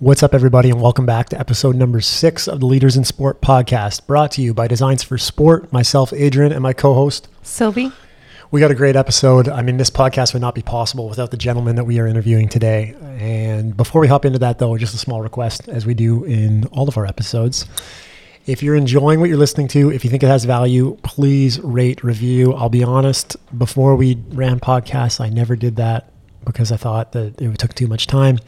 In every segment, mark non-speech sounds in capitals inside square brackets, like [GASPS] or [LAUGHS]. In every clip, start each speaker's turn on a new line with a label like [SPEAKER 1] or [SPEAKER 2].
[SPEAKER 1] What's up, everybody, and welcome back to episode number six of the Leaders in Sport podcast, brought to you by Designs for Sport, myself, Adrian, and my co host,
[SPEAKER 2] Sylvie.
[SPEAKER 1] We got a great episode. I mean, this podcast would not be possible without the gentleman that we are interviewing today. And before we hop into that, though, just a small request, as we do in all of our episodes. If you're enjoying what you're listening to, if you think it has value, please rate, review. I'll be honest, before we ran podcasts, I never did that because I thought that it took too much time.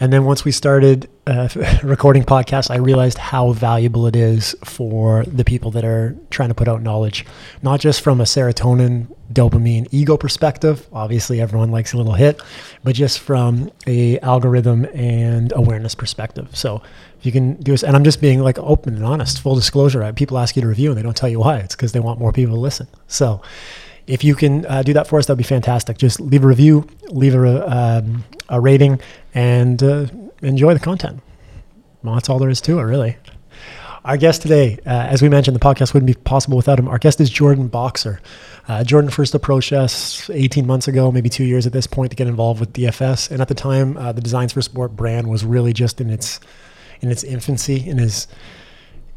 [SPEAKER 1] And then once we started uh, [LAUGHS] recording podcasts, I realized how valuable it is for the people that are trying to put out knowledge, not just from a serotonin, dopamine, ego perspective. Obviously, everyone likes a little hit, but just from a algorithm and awareness perspective. So if you can do this, and I'm just being like open and honest, full disclosure. People ask you to review and they don't tell you why. It's because they want more people to listen. So if you can uh, do that for us, that'd be fantastic. Just leave a review, leave a, um, a rating, and uh, enjoy the content. Well, that's all there is to it, really. Our guest today, uh, as we mentioned, the podcast wouldn't be possible without him. Our guest is Jordan Bokser. Uh, Jordan first approached us 18 months ago, maybe two years at this point, to get involved with DFS. And at the time, uh, the Designs for Sport brand was really just in its in its infancy, in his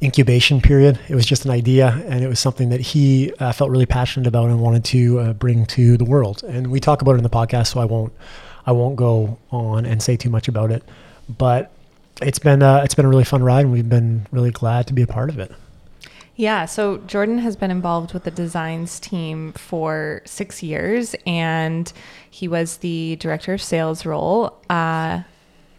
[SPEAKER 1] incubation period. It was just an idea, and it was something that he uh, felt really passionate about and wanted to uh, bring to the world. And we talk about it in the podcast, so I won't I won't go on and say too much about it. But it's been uh, it's been a really fun ride, and we've been really glad to be a part of it.
[SPEAKER 2] Yeah, so Jordan has been involved with the designs team for six years, and he was the director of sales role. Uh,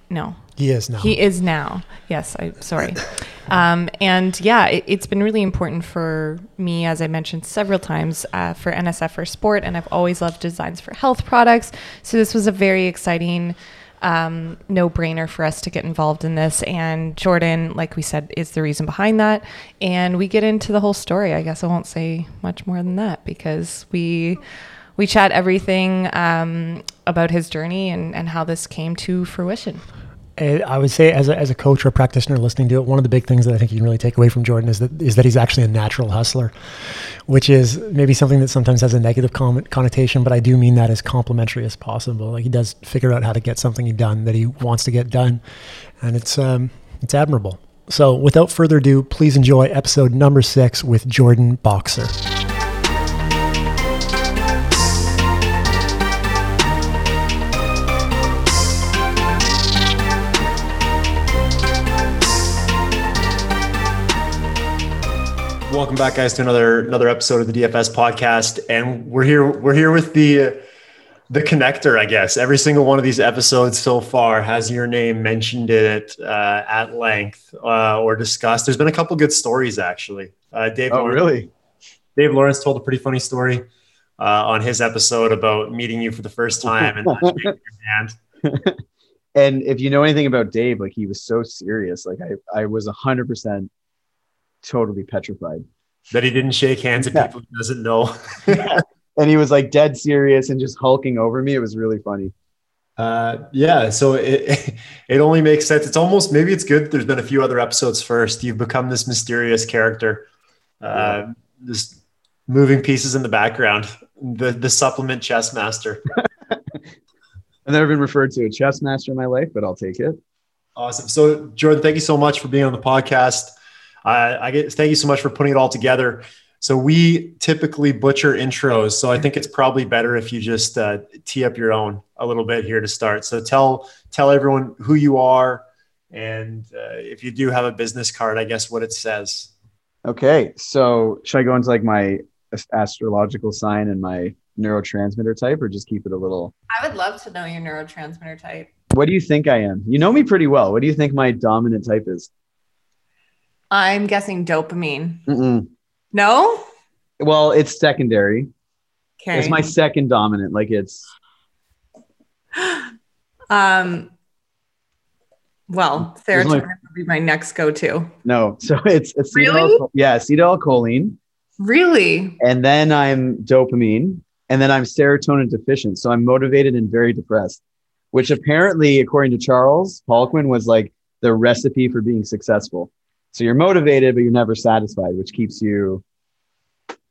[SPEAKER 2] no,
[SPEAKER 1] he is now.
[SPEAKER 2] He is now. Yes, I sorry. [LAUGHS] Um, and yeah, it, has been really important for me, as I mentioned several times, uh, for NSF for sport, and I've always loved designs for health products. So this was a very exciting. Um, no brainer for us to get involved in this. And Jordan, like we said, is the reason behind that. And we get into the whole story. I guess I won't say much more than that because we we chat everything um, about his journey and, and how this came to fruition.
[SPEAKER 1] I would say, as a, as a coach or a practitioner listening to it, one of the big things that I think you can really take away from Jordan is that is that he's actually a natural hustler, which is maybe something that sometimes has a negative connotation, but I do mean that as complimentary as possible. Like he does figure out how to get something done that he wants to get done, and it's um, it's admirable. So, without further ado, please enjoy episode number six with Jordan Bokser. Welcome back, guys, to another another episode of the DFS podcast, and we're here. We're here with the the connector, I guess. Every single one of these episodes so far has your name mentioned in it uh, at length uh, or discussed. There's been a couple good stories actually. Uh, Dave.
[SPEAKER 3] Oh, Lawrence, really?
[SPEAKER 1] Dave Lawrence told a pretty funny story uh, on his episode about meeting you for the first time and [LAUGHS] your
[SPEAKER 3] hand. and if you know anything about Dave, like he was so serious. Like I, I was hundred percent totally petrified.
[SPEAKER 1] That he didn't shake hands with yeah. people he doesn't know. [LAUGHS]
[SPEAKER 3] and he was like dead serious and just hulking over me. It was really funny.
[SPEAKER 1] Uh, yeah, so it [LAUGHS] it only makes sense. It's almost maybe it's good. There's been a few other episodes first. You've become this mysterious character, uh, yeah. this moving pieces in the background, the the supplement chess master. [LAUGHS]
[SPEAKER 3] I've never been referred to a chess master in my life, but I'll take it.
[SPEAKER 1] Awesome. So Jordan, thank you so much for being on the podcast. Uh, I get thank you so much for putting it all together. So we typically butcher intros, so I think it's probably better if you just uh, tee up your own a little bit here to start. So tell tell everyone who you are, and uh, if you do have a business card, I guess what it says.
[SPEAKER 3] Okay, so should I go into like my astrological sign and my neurotransmitter type, or just keep it a little?
[SPEAKER 2] I would love to know your neurotransmitter type.
[SPEAKER 3] What do you think I am? You know me pretty well. What do you think my dominant type is?
[SPEAKER 2] I'm guessing dopamine. Mm-mm. No.
[SPEAKER 3] Well, it's secondary. Okay. It's my second dominant. Like it's. [GASPS]
[SPEAKER 2] um. Well, serotonin only... would be my next go-to.
[SPEAKER 3] No, so [LAUGHS] it's acetyl.
[SPEAKER 2] Really?
[SPEAKER 3] Yeah, acetylcholine.
[SPEAKER 2] Really?
[SPEAKER 3] And then I'm dopamine, and then I'm serotonin deficient. So I'm motivated and very depressed, which apparently, according to Charles Poliquin, was like the recipe for being successful. So you're motivated, but you're never satisfied, which keeps you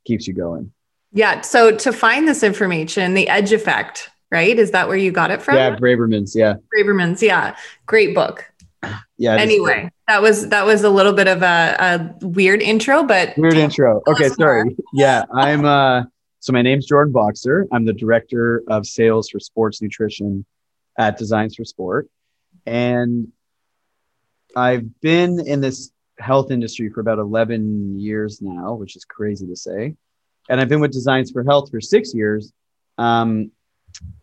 [SPEAKER 3] keeps you going.
[SPEAKER 2] Yeah. So to find this information, the edge effect, right? Is that where you got it from?
[SPEAKER 3] Yeah, Braverman's. Yeah.
[SPEAKER 2] Braverman's. Yeah. Great book.
[SPEAKER 3] Yeah. just-
[SPEAKER 2] Anyway, that was that was a little bit of a, a weird intro, but
[SPEAKER 3] Weird intro. Okay, sorry. [LAUGHS] Yeah, I'm uh so my name's Jordan Bokser. I'm the director of sales for sports nutrition at Designs for Sport. And I've been in this health industry for about 11 years now, which is crazy to say. And I've been with Designs for Health for six years. Um,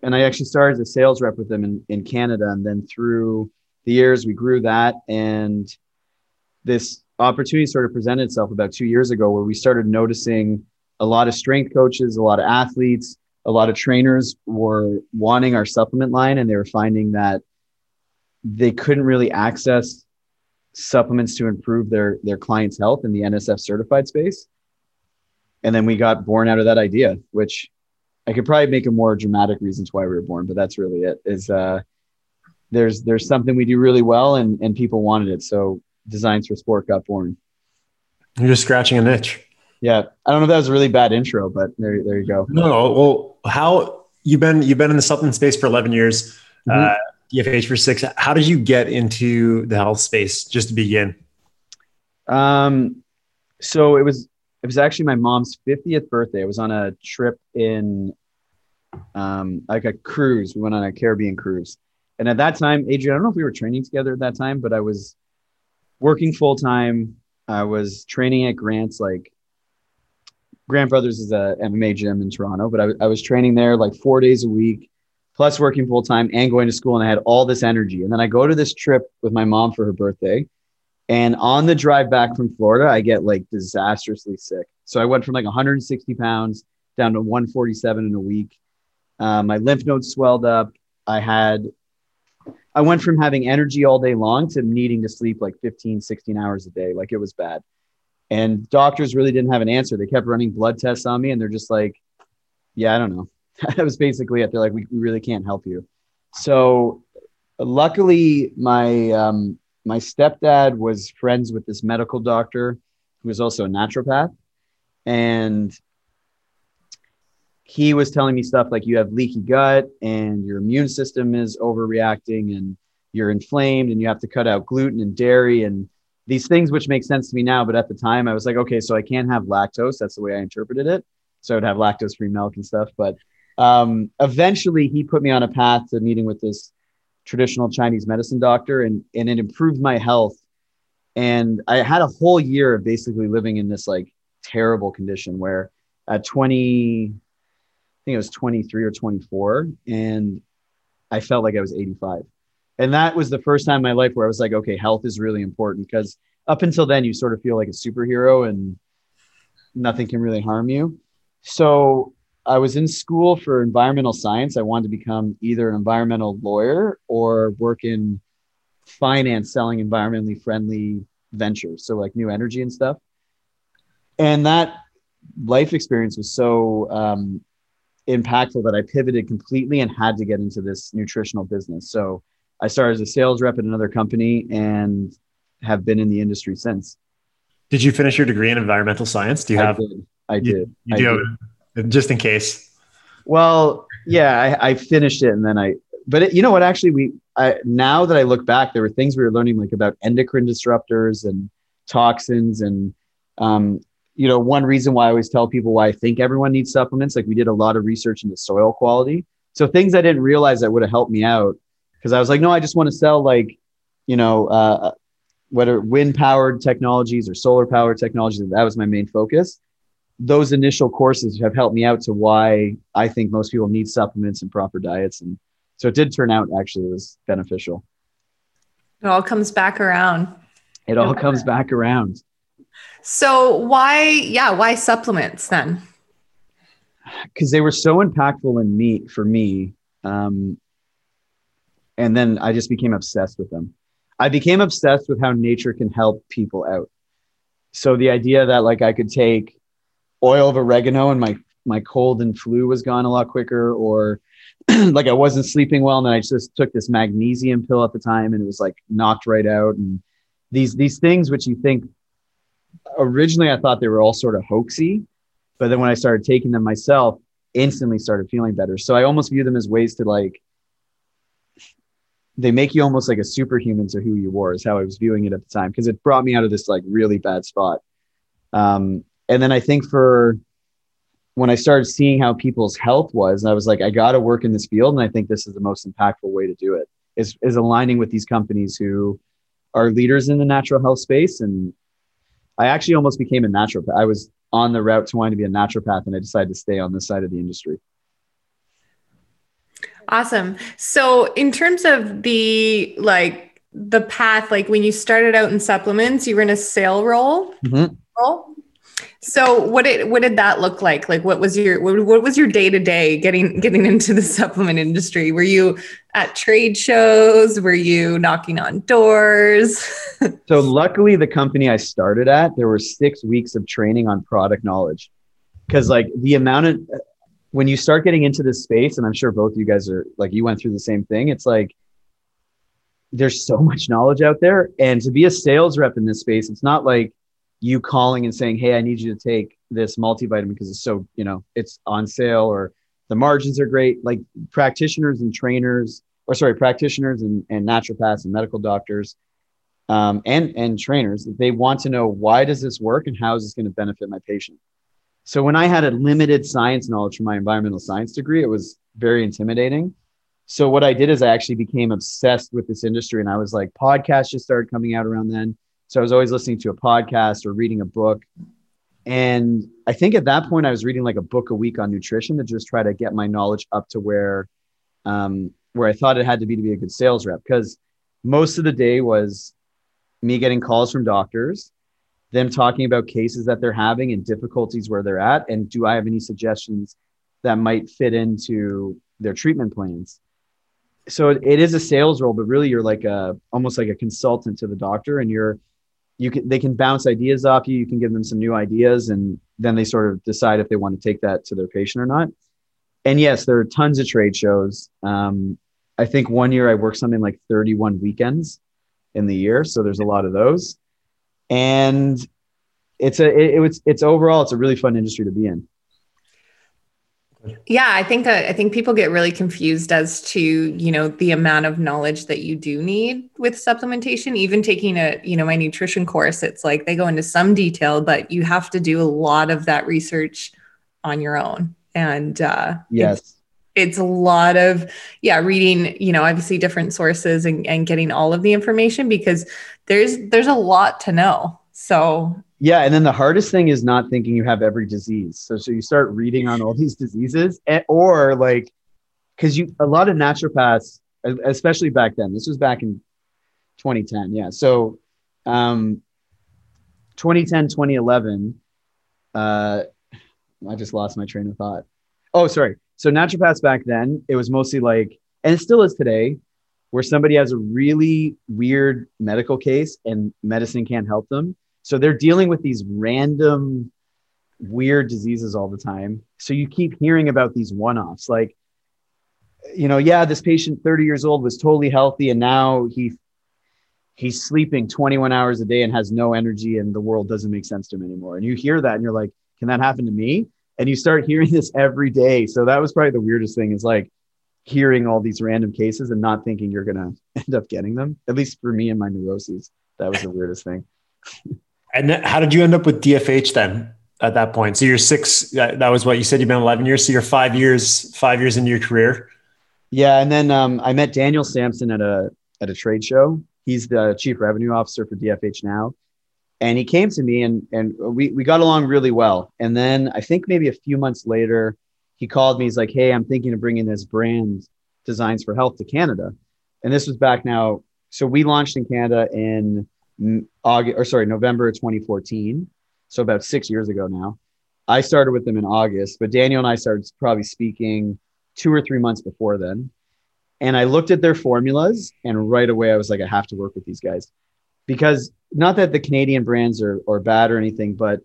[SPEAKER 3] and I actually started as a sales rep with them in, in Canada. And then through the years, we grew that. And this opportunity sort of presented itself about two years ago where we started noticing a lot of strength coaches, a lot of athletes, a lot of trainers were wanting our supplement line and they were finding that they couldn't really access supplements to improve their their clients' health in the NSF certified space. And then we got born out of that idea, which I could probably make a more dramatic reasons why we were born, but that's really it. Is uh, there's there's something we do really well, and and people wanted it, so Designs for Sport got born.
[SPEAKER 1] You're just scratching a niche.
[SPEAKER 3] Yeah, I don't know if that was a really bad intro, but there there you go.
[SPEAKER 1] No. Well, how you've been you've been in the supplement space for 11 years,
[SPEAKER 3] Mhm.
[SPEAKER 1] uh, DFH for six. How did you get into the health space just to begin?
[SPEAKER 3] Um, so it was it was actually my mom's 50th birthday. I was on a trip in um like a cruise. We went on a Caribbean cruise. And at that time, Adrian, I don't know if we were training together at that time, but I was working full time. I was training at Grant's like Grant Brothers is a MMA gym in Toronto, but I, I was training there like four days a week, plus working full time and going to school. And I had all this energy. And then I go to this trip with my mom for her birthday. And on the drive back from Florida, I get like disastrously sick. So I went from like 160 pounds down to 147 in a week. Uh, my lymph nodes swelled up. I had, I went from having energy all day long to needing to sleep like 15, 16 hours a day. Like it was bad. And doctors really didn't have an answer. They kept running blood tests on me and they're just like, yeah, I don't know. [LAUGHS] that was basically it. They're like, we, we really can't help you. So luckily, my, um, my stepdad was friends with this medical doctor who was also a naturopath. And he was telling me stuff like you have leaky gut and your immune system is overreacting and you're inflamed and you have to cut out gluten and dairy and these things which make sense to me now but at the time i was like okay so i can't have lactose that's the way i interpreted it so i would have lactose free milk and stuff but um, eventually he put me on a path to meeting with this traditional chinese medicine doctor and, and it improved my health and i had a whole year of basically living in this like terrible condition where at 20 I think it was 23 or 24, and I felt like I was 85. And that was the first time in my life where I was like, okay, health is really important because up until then, you sort of feel like a superhero and nothing can really harm you. So I was in school for environmental science. I wanted to become either an environmental lawyer or work in finance selling environmentally friendly ventures. So, like new energy and stuff. And that life experience was so um, impactful that I pivoted completely and had to get into this nutritional business. So I started as a sales rep at another company and have been in the industry since.
[SPEAKER 1] Did you finish your degree in environmental science? Do you
[SPEAKER 3] I
[SPEAKER 1] have
[SPEAKER 3] did. I did.
[SPEAKER 1] you
[SPEAKER 3] I
[SPEAKER 1] do have- just in case?
[SPEAKER 3] Well, yeah, I, I finished it and then I, but it, you know what? Actually, we, I, now that I look back, there were things we were learning like about endocrine disruptors and toxins and, um, you know, one reason why I always tell people why I think everyone needs supplements, like we did a lot of research into soil quality. So things I didn't realize that would have helped me out because I was like, no, I just want to sell like, you know, uh, whether wind powered technologies or solar powered technologies. That was my main focus. Those initial courses have helped me out to why I think most people need supplements and proper diets. And so it did turn out actually it was beneficial.
[SPEAKER 2] it all comes back around.
[SPEAKER 3] It all comes back around.
[SPEAKER 2] So why, yeah, why supplements then?
[SPEAKER 3] because they were so impactful in me for me um, and then i just became obsessed with them i became obsessed with how nature can help people out so the idea that like i could take oil of oregano and my my cold and flu was gone a lot quicker or [CLEARS THROAT] like i wasn't sleeping well and then i just took this magnesium pill at the time and it was like knocked right out and these these things which you think originally i thought they were all sort of hoaxy but then when I started taking them myself, instantly started feeling better. So I almost view them as ways to like they make you almost like a superhuman to who you were is how I was viewing it at the time because it brought me out of this like really bad spot. Um, and then I think for when I started seeing how people's health was, and I was like, I got to work in this field, and I think this is the most impactful way to do it is is aligning with these companies who are leaders in the natural health space. And I actually almost became a naturopath. I was on the route to wanting to be a naturopath, and I decided to stay on this side of the industry.
[SPEAKER 2] Awesome. So, in terms of the like the path, like when you started out in supplements, you were in a sale role. Mm-hmm. role. So what did what did that look like? Like what was your what, what was your day to day getting getting into the [LAUGHS] supplement industry? Were you at trade shows? Were you knocking on doors? [LAUGHS]
[SPEAKER 3] so luckily the company I started at, there were 6 weeks of training on product knowledge. Cuz like the amount of when you start getting into this space and I'm sure both of you guys are like you went through the same thing, it's like there's so much knowledge out there and to be a sales rep in this space, it's not like you calling and saying, Hey, I need you to take this multivitamin because it's so, you know, it's on sale or the margins are great. Like practitioners and trainers, or sorry, practitioners and, and naturopaths and medical doctors um, and, and trainers, they want to know why does this work and how is this going to benefit my patient? So when I had a limited science knowledge from my environmental science degree, it was very intimidating. So what I did is I actually became obsessed with this industry and I was like, podcasts just started coming out around then so I was always listening to a podcast or reading a book. And I think at that point, I was reading like a book a week on nutrition to just try to get my knowledge up to where, um, where I thought it had to be to be a good sales rep. Because most of the day was me getting calls from doctors, them talking about cases that they're having and difficulties where they're at, and do I have any suggestions that might fit into their treatment plans? So it, it is a sales role, but really you're like a almost like a consultant to the doctor, and you're you can they can bounce ideas off you you can give them some new ideas and then they sort of decide if they want to take that to their patient or not. And yes there are tons of trade shows. Um, i think one year i worked something like 31 weekends in the year so there's a lot of those. And it's a it, it, it's it's overall it's a really fun industry to be in
[SPEAKER 2] yeah, I think uh, I think people get really confused as to you know the amount of knowledge that you do need with supplementation. Even taking a you know my nutrition course, it's like they go into some detail, but you have to do a lot of that research on your own. And uh,
[SPEAKER 3] yes,
[SPEAKER 2] it's, it's a lot of yeah reading you know obviously different sources and, and getting all of the information because there's there's a lot to know. So
[SPEAKER 3] yeah, and then the hardest thing is not thinking you have every disease. So so you start reading on all these diseases, and, or like because you a lot of naturopaths, especially back then. This was back in 2010. Yeah, so um, 2010, 2011. Uh, I just lost my train of thought. Oh, sorry. So naturopaths back then, it was mostly like, and it still is today, where somebody has a really weird medical case and medicine can't help them so they're dealing with these random weird diseases all the time. So you keep hearing about these one offs like, you know, yeah, this patient 30 years old was totally healthy and now he he's sleeping 21 hours a day and has no energy and the world doesn't make sense to him anymore. And you hear that and you're like, can that happen to me? And you start hearing [LAUGHS] this every day. So that was probably the weirdest thing is like hearing all these random cases and not thinking you're going [LAUGHS] to end up getting them. At least for me and my neuroses, that was the weirdest thing. [LAUGHS]
[SPEAKER 1] And how did you end up with DFH then at that point? So you're six, that was what you said you've been 11 years. So you're five years, five years into your career.
[SPEAKER 3] Yeah. And then um, I met Daniel Sampson at a, at a trade show. He's the chief revenue officer for DFH now. And he came to me and, and we, we got along really well. And then I think maybe a few months later, he called me. He's like, Hey, I'm thinking of bringing this brand designs for health to Canada. And this was back now. So we launched in Canada in August or sorry, November 2014. So about six years ago now. I started with them in August, but Daniel and I started probably speaking two or three months before then. And I looked at their formulas and right away I was like, I have to work with these guys. Because not that the Canadian brands are, are bad or anything, but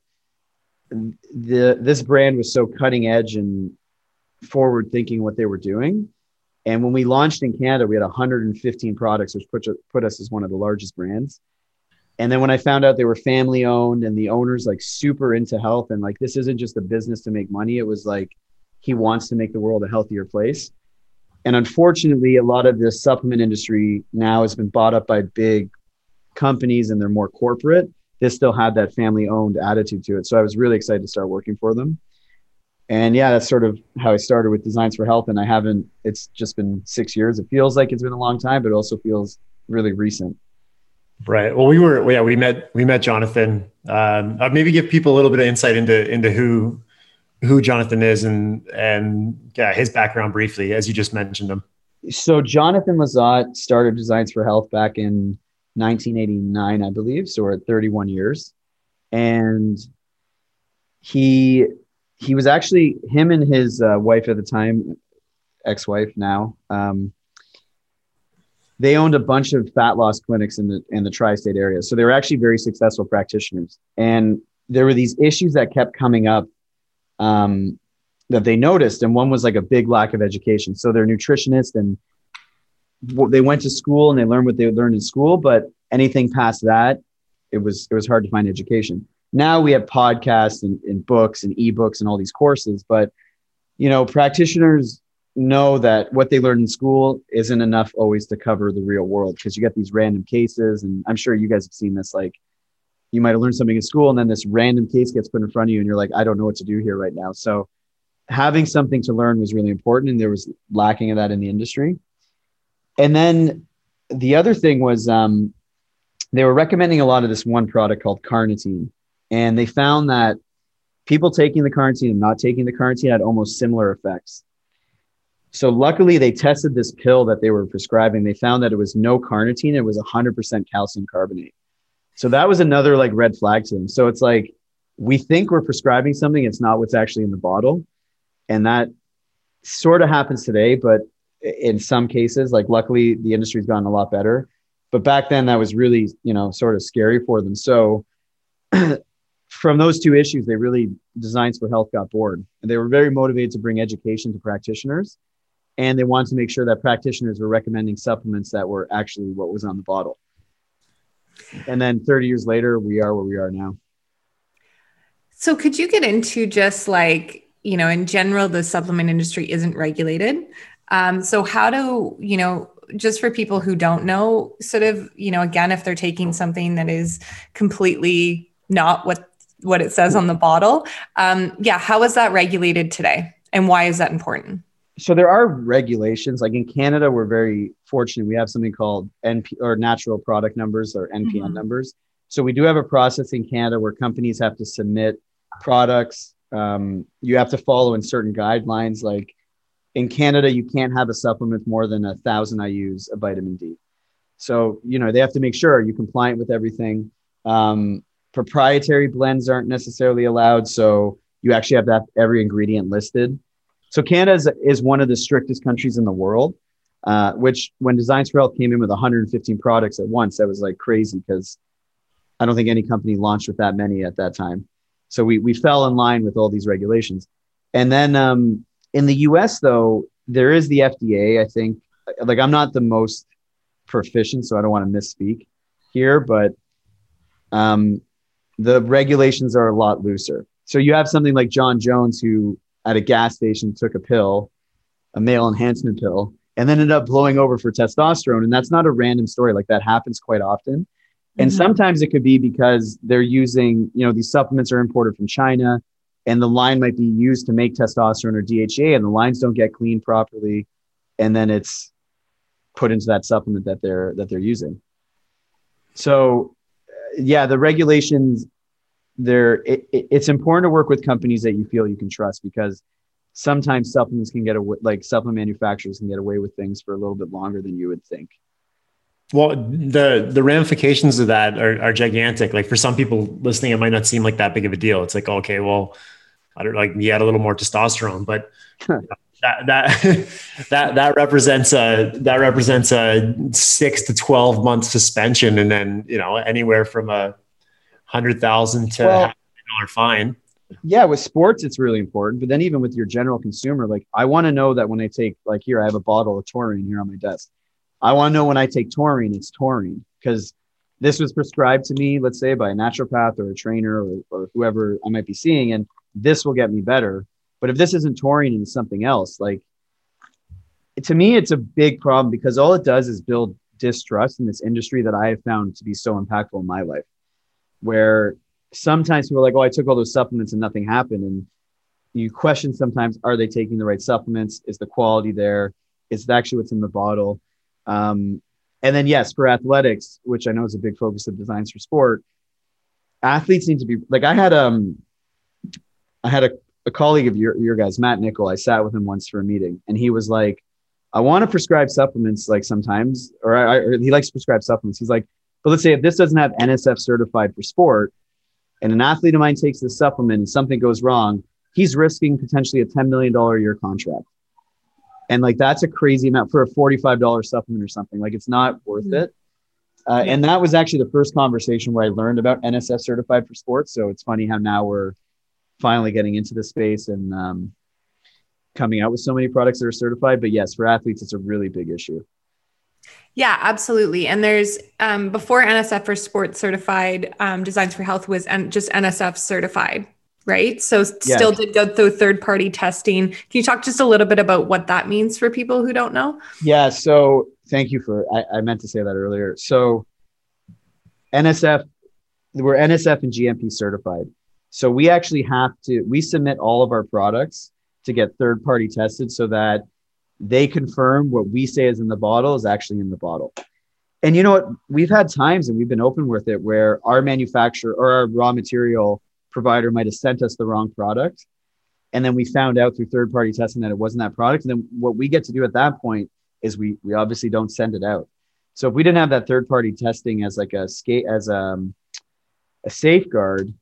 [SPEAKER 3] the this brand was so cutting edge and forward thinking what they were doing. And when we launched in Canada, we had 115 products, which put, put us as one of the largest brands. And then when I found out they were family owned and the owner's like super into health and like this isn't just a business to make money, it was like he wants to make the world a healthier place. And unfortunately, a lot of the supplement industry now has been bought up by big companies and they're more corporate. This still had that family owned attitude to it. So I was really excited to start working for them. And yeah, that's sort of how I started with Designs for Health. And I haven't, it's just been six years. It feels like it's been a long time, but it also feels really recent.
[SPEAKER 1] Right. Well, we were, yeah, we met, we met Jonathan. Um, I'll maybe give people a little bit of insight into, into who, who Jonathan is and, and yeah, his background briefly, as you just mentioned him.
[SPEAKER 3] So Jonathan Lizotte started Designs for Health back in 1989, I believe. So at 31 years. And he, he was actually him and his uh, wife at the time, ex-wife now, um, they owned a bunch of fat loss clinics in the in the tri-state area. So they were actually very successful practitioners. And there were these issues that kept coming up um, that they noticed, and one was like a big lack of education. So they're nutritionists and they went to school and they learned what they learned in school, but anything past that, it was it was hard to find education. Now we have podcasts and, and books and ebooks and all these courses, but you know, practitioners know that what they learned in school isn't enough always to cover the real world because you get these random cases and i'm sure you guys have seen this like you might have learned something in school and then this random case gets put in front of you and you're like i don't know what to do here right now. So having something to learn was really important and there was lacking of that in the industry. And then the other thing was um, they were recommending a lot of this one product called carnitine and they found that people taking the carnitine and not taking the carnitine had almost similar effects so luckily, they tested this pill that they were prescribing. They found that it was no carnitine; it was 100% calcium carbonate. So that was another like red flag to them. So it's like we think we're prescribing something; it's not what's actually in the bottle, and that sort of happens today. But in some cases, like luckily, the industry's gotten a lot better. But back then, that was really you know sort of scary for them. So [CLEARS THROAT] from those two issues, they really Designs for Health got bored, and they were very motivated to bring education to practitioners and they wanted to make sure that practitioners were recommending supplements that were actually what was on the bottle. And then 30 years later, we are where we are now.
[SPEAKER 2] So, could you get into just like, you know, in general, the supplement industry isn't regulated. Um, so, how do, you know, just for people who don't know, sort of, you know, again, if they're taking something that is completely not what what it says on the bottle, um, yeah, how is that regulated today, and why is that important?
[SPEAKER 3] So there are regulations like in canada we're very fortunate we have something called np or natural product numbers or npn mm-hmm. numbers. So we do have a process in canada where companies have to submit products um, you have to follow in certain guidelines like in canada you can't have a supplement more than a thousand ius of vitamin d. So you know they have to make sure you're compliant with everything? Um, proprietary blends aren't necessarily allowed so you actually have to have every ingredient listed so Canada is, is one of the strictest countries in the world, uh, which when Designs for Health came in with 115 products at once, that was like crazy because I don't think any company launched with that many at that time. So we, we fell in line with all these regulations. And then um, in the US, though, there is the FDA. I think, like, I'm not the most proficient, so I don't want to misspeak here, but um, the regulations are a lot looser. So you have something like Jon Jones, who at a gas station took a pill, a male enhancement pill, and then ended up blowing over for testosterone. And that's not a random story. Like that happens quite often. And mm-hmm. sometimes it could be because they're using, you know, these supplements are imported from China and the line might be used to make testosterone or DHEA and the lines don't get cleaned properly. And then it's put into that supplement that they're, that they're using. So yeah, the regulations there it, it's important to work with companies that you feel you can trust because sometimes supplements can get away like supplement manufacturers can get away with things for a little bit longer than you would think.
[SPEAKER 1] Well the the ramifications of that are, are gigantic. Like for some people listening it might not seem like that big of a deal. It's like okay well i don't like you had a little more testosterone but [LAUGHS] that that [LAUGHS] that that represents a that represents a six to 12 month suspension and then you know anywhere from a hundred thousand to well, dollar fine.
[SPEAKER 3] Yeah, with sports, it's really important. But then even with your general consumer, like I want to know that when I take like here, I have a bottle of taurine here on my desk. I want to know when I take taurine, it's taurine because this was prescribed to me, let's say by a naturopath or a trainer or, or whoever I might be seeing, and this will get me better. But if this isn't taurine and something else, like to me, it's a big problem because all it does is build distrust in this industry that I have found to be so impactful in my life. Where sometimes people are like, "Oh, I took all those supplements and nothing happened," and you question sometimes, are they taking the right supplements? Is the quality there? Is it actually what's in the bottle? Um, and then yes, for athletics, which I know is a big focus of designs for sport, athletes need to be like I had um I had a, a colleague of your your guys, Matt Nichol. I sat with him once for a meeting, and he was like, I want to prescribe supplements like sometimes, or, I, or he likes to prescribe supplements. He's like, but let's say if this doesn't have NSF certified for sport, and an athlete of mine takes this supplement and something goes wrong, he's risking potentially a $10 million a year contract. And like that's a crazy amount for a $45 supplement or something. Like it's not worth mm-hmm. it. Uh, yeah. And that was actually the first conversation where I learned about NSF certified for sports. So it's funny how now we're finally getting into the space and um, coming out with so many products that are certified. But yes, for athletes, it's a really big issue.
[SPEAKER 2] Yeah, absolutely. And there's um, before NSF for sports certified, um, Designs for Health was and just NSF certified right? So yeah. still did go through third party testing. Can you talk just a little bit about what that means for people who don't know?
[SPEAKER 3] Yeah. So thank you for, I, I meant to say that earlier. So NSF, we're NSF and GMP certified. So we actually have to, we submit all of our products to get third party tested so that they confirm what we say is in the bottle is actually in the bottle. And you know what? We've had times and we've been open with it where our manufacturer or our raw material provider might have sent us the wrong product. And then we found out through third party testing that it wasn't that product. And then what we get to do at that point is we, we obviously don't send it out. So if we didn't have that third party testing as like a skate, as a, um, a safeguard,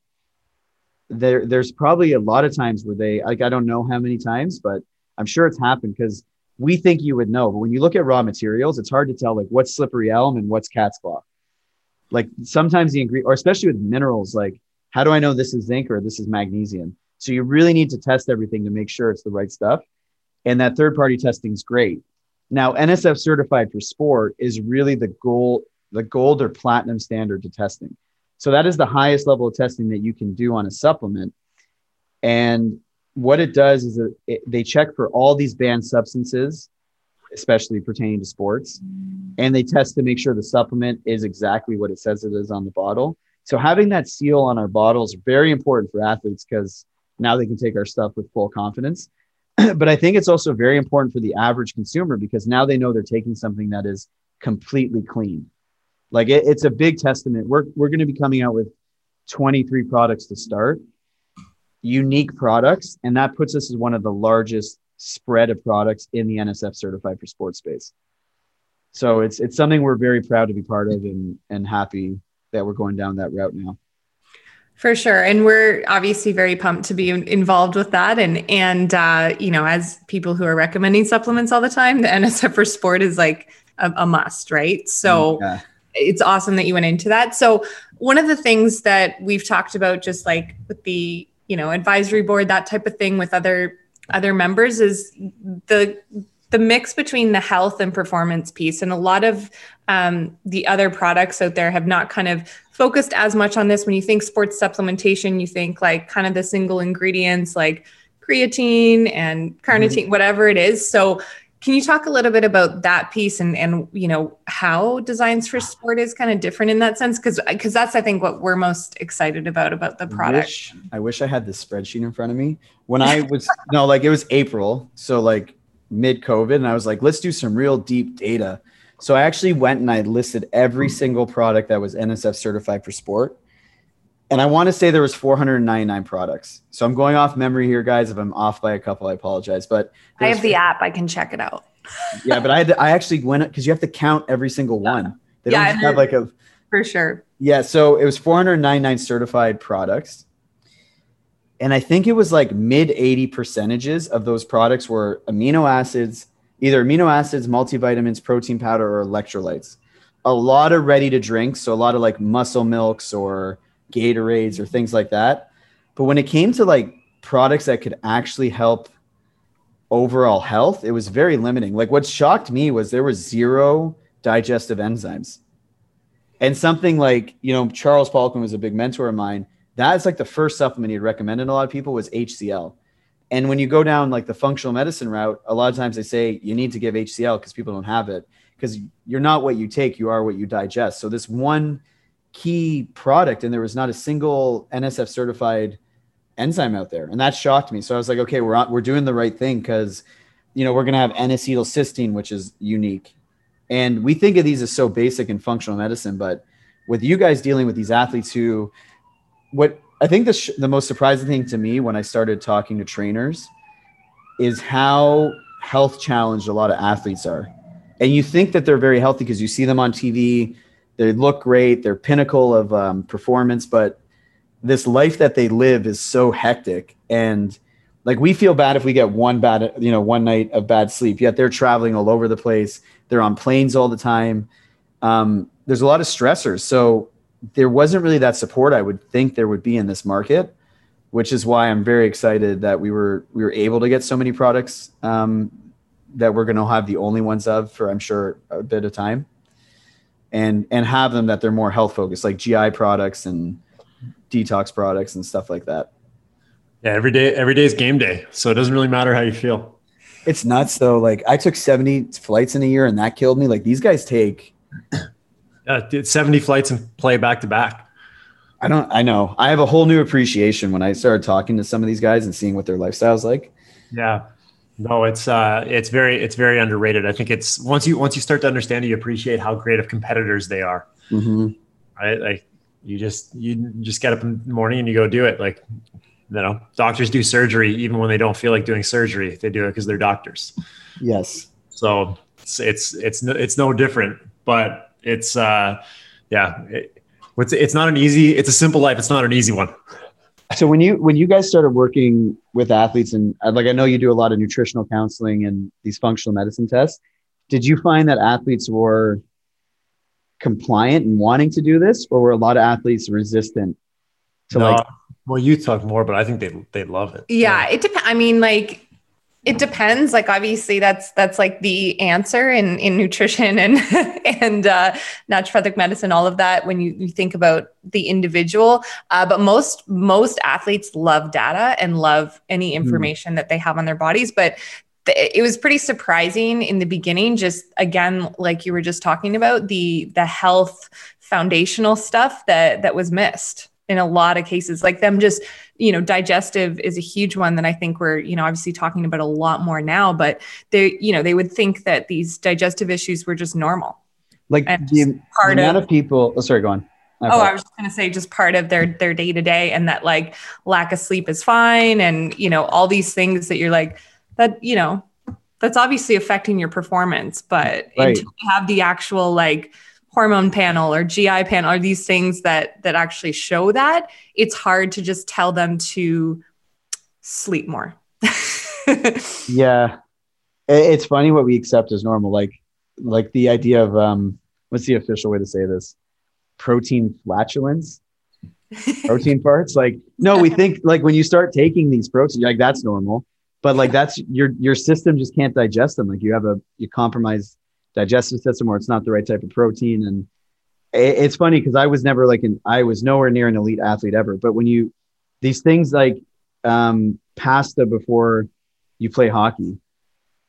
[SPEAKER 3] there, there's probably a lot of times where they, like, I don't know how many times, but I'm sure it's happened because we think you would know. But when you look at raw materials, it's hard to tell like what's slippery elm and what's cat's claw. Like sometimes the ingredient, or especially with minerals, like how do I know this is zinc or this is magnesium? So you really need to test everything to make sure it's the right stuff. And that third party testing is great. Now, NSF certified for sport is really the gold, the gold or platinum standard to testing. So that is the highest level of testing that you can do on a supplement. And what it does is that it, they check for all these banned substances, especially pertaining to sports, and they test to make sure the supplement is exactly what it says it is on the bottle. So having that seal on our bottles very important for athletes because now they can take our stuff with full confidence. [CLEARS THROAT] but I think it's also very important for the average consumer because now they know they're taking something that is completely clean. Like it, it's a big testament. We're we're going to be coming out with 23 products to start, unique products, and that puts us as one of the largest spread of products in the NSF certified for sports space. So it's it's something we're very proud to be part of and and happy that we're going down that route now.
[SPEAKER 2] For sure, and we're obviously very pumped to be involved with that. And and uh, you know, as people who are recommending supplements all the time, the NSF for Sport is like a, a must, right? So. Yeah. It's awesome that you went into that. So, one of the things that we've talked about, just like with the you know advisory board, that type of thing, with other other members, is the the mix between the health and performance piece. And a lot of um, the other products out there have not kind of focused as much on this. When you think sports supplementation, you think like kind of the single ingredients like creatine and carnitine, mm-hmm. whatever it is. So can you talk a little bit about that piece and and you know how designs for sport is kind of different in that sense? Because because that's i think what we're most excited about about the product.
[SPEAKER 3] wish, i wish i had this spreadsheet in front of me. When i was [LAUGHS] no like it was april so like mid covid and i was like let's do some real deep data. So I actually went and I listed every hmm. single product that was NSF certified for sport. And I want to say there was 499 products. So I'm going off memory here, guys. If I'm off by a couple, I apologize. But
[SPEAKER 2] I have the app. I can check it out. [LAUGHS]
[SPEAKER 3] yeah, but I had to, I actually went because you have to count every single one. They don't yeah, have like a [LAUGHS]
[SPEAKER 2] for sure.
[SPEAKER 3] Yeah, so it was 499 certified products. And I think it was like mid 80 percentages of those products were amino acids, either amino acids, multivitamins, protein powder, or electrolytes. A lot of ready to drink, so a lot of like muscle milks or Gatorades or things like that. But when it came to like products that could actually help overall health, it was very limiting. Like what shocked me was there was zero digestive enzymes. And something like, you know, Charles Poliquin was a big mentor of mine. That's like the first supplement he'd recommended a lot of people was HCl. And when you go down like the functional medicine route, a lot of times they say you need to give HCl because people don't have it because you're not what you take, you are what you digest. So this one key product, and there was not a single NSF certified enzyme out there, and that shocked me. So I was like, okay, we're we're doing the right thing because you know we're gonna have N-acetylcysteine, which is unique, and we think of these as so basic in functional medicine, but with you guys dealing with these athletes who, what I think the sh- the most surprising thing to me when I started talking to trainers is how health challenged a lot of athletes are. And you think that they're very healthy because you see them on TV, they look great, they're pinnacle of um, performance, but this life that they live is so hectic. And like we feel bad if we get one bad you know one night of bad sleep yet they're traveling all over the place. They're on planes all the time. Um, there's a lot of stressors. So there wasn't really that support i would think there would be in this market which is why i'm very excited that we were we were able to get so many products um, that we're going to have the only ones of for I'm sure a bit of time, and and have them that they're more health focused, like GI products and detox products and stuff like that.
[SPEAKER 4] Yeah, every day every day is game day, so it doesn't really matter how you feel.
[SPEAKER 3] It's nuts though. Like I took 70 flights in a year and that killed me. Like these guys take [CLEARS THROAT]
[SPEAKER 4] did 70 flights and play back to back.
[SPEAKER 3] I don't I know. I have a whole new appreciation when I started talking to some of these guys and seeing what their lifestyle's like.
[SPEAKER 4] Yeah. No, it's uh, it's very it's very underrated. I think it's once you once you start to understand, you appreciate how great of competitors they are.
[SPEAKER 3] Mm-hmm.
[SPEAKER 4] Right, like you just you just get up in the morning and you go do it. Like you know, doctors do surgery even when they don't feel like doing surgery. They do it because they're doctors.
[SPEAKER 3] Yes.
[SPEAKER 4] So it's it's it's no, it's no different, but it's uh, yeah, it, it's it's not an easy. It's a simple life. It's not an easy one.
[SPEAKER 3] So when you when you guys started working with athletes and uh, like I know you do a lot of nutritional counseling and these functional medicine tests, did you find that athletes were compliant and wanting to do this, or were a lot of athletes resistant
[SPEAKER 4] to no, like? Well, you talk more, but I think they they love it.
[SPEAKER 2] Yeah, it depends. I mean, like it depends. Like obviously that's that's like the answer in in nutrition and [LAUGHS] and uh, naturopathic medicine, all of that. When you, you think about the individual, uh, but most most athletes love data and love any hmm. information mm. that they have on their bodies. But th- it was pretty surprising in the beginning. Just again, like you were just talking about the the health foundational stuff that that was missed in a lot of cases like them just you know digestive is a huge one that i think we're you know obviously talking about a lot more now but they you know they would think that these digestive issues were just normal.
[SPEAKER 3] Like the, part the amount of, of people oh sorry go on.
[SPEAKER 2] I oh, I was just going to say just part of their their day to day, and that like lack of sleep is fine, and you know all these things that you're like that you know that's obviously affecting your performance, but right. until you have the actual like hormone panel or GI panel or these things that that actually show that, it's hard to just tell them to sleep more. [LAUGHS]
[SPEAKER 3] yeah. It's funny what we accept as normal like like the idea of um what's the official way to say this? Protein flatulence. protein [LAUGHS] parts like no we think like when you start taking these proteins like that's normal but like that's your your system just can't digest them like you have a you compromise digestive system or it's not the right type of protein. And it, it's funny because I was never like an I was nowhere near an elite athlete ever. But when you these things like um, pasta before you play hockey,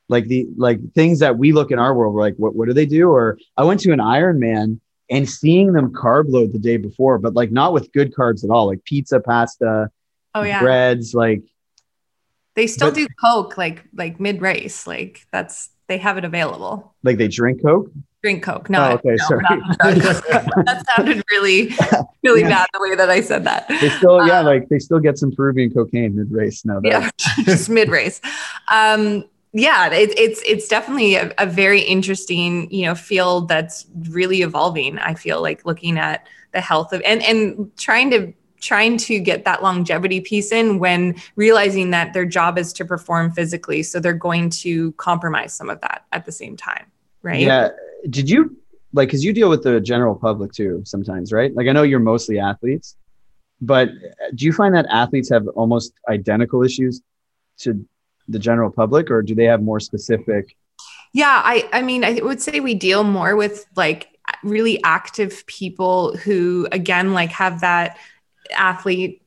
[SPEAKER 3] like the like things that we look in our world, we're like, what what do they do? Or I went to an Ironman and seeing them carb load the day before, but like not with good carbs at all, like pizza, pasta,
[SPEAKER 2] oh yeah,
[SPEAKER 3] breads, like
[SPEAKER 2] they still but, do Coke like like mid race, like that's they have it available.
[SPEAKER 3] Like they drink Coke?
[SPEAKER 2] Drink Coke. No, oh, okay, no, sorry. [LAUGHS] that sounded really, really yeah. bad the way that I said that.
[SPEAKER 3] They still, yeah, um, like they still get some Peruvian cocaine mid race. now. No,
[SPEAKER 2] yeah, [LAUGHS] just mid race. Um, yeah, it, it's it's definitely a, a, very interesting you know field that's really evolving. I feel like looking at the health of and and trying to trying to get that longevity piece in when realizing that their job is to perform physically. So they're going to compromise some of that at the same time. Right.
[SPEAKER 3] Yeah. Did you like, cause you deal with the general public too sometimes, right? Like I know you're mostly athletes, but do you find that athletes have almost identical issues to the general public or do they have more specific?
[SPEAKER 2] Yeah. I, I mean, I would say we deal more with like really active people who again like have that athlete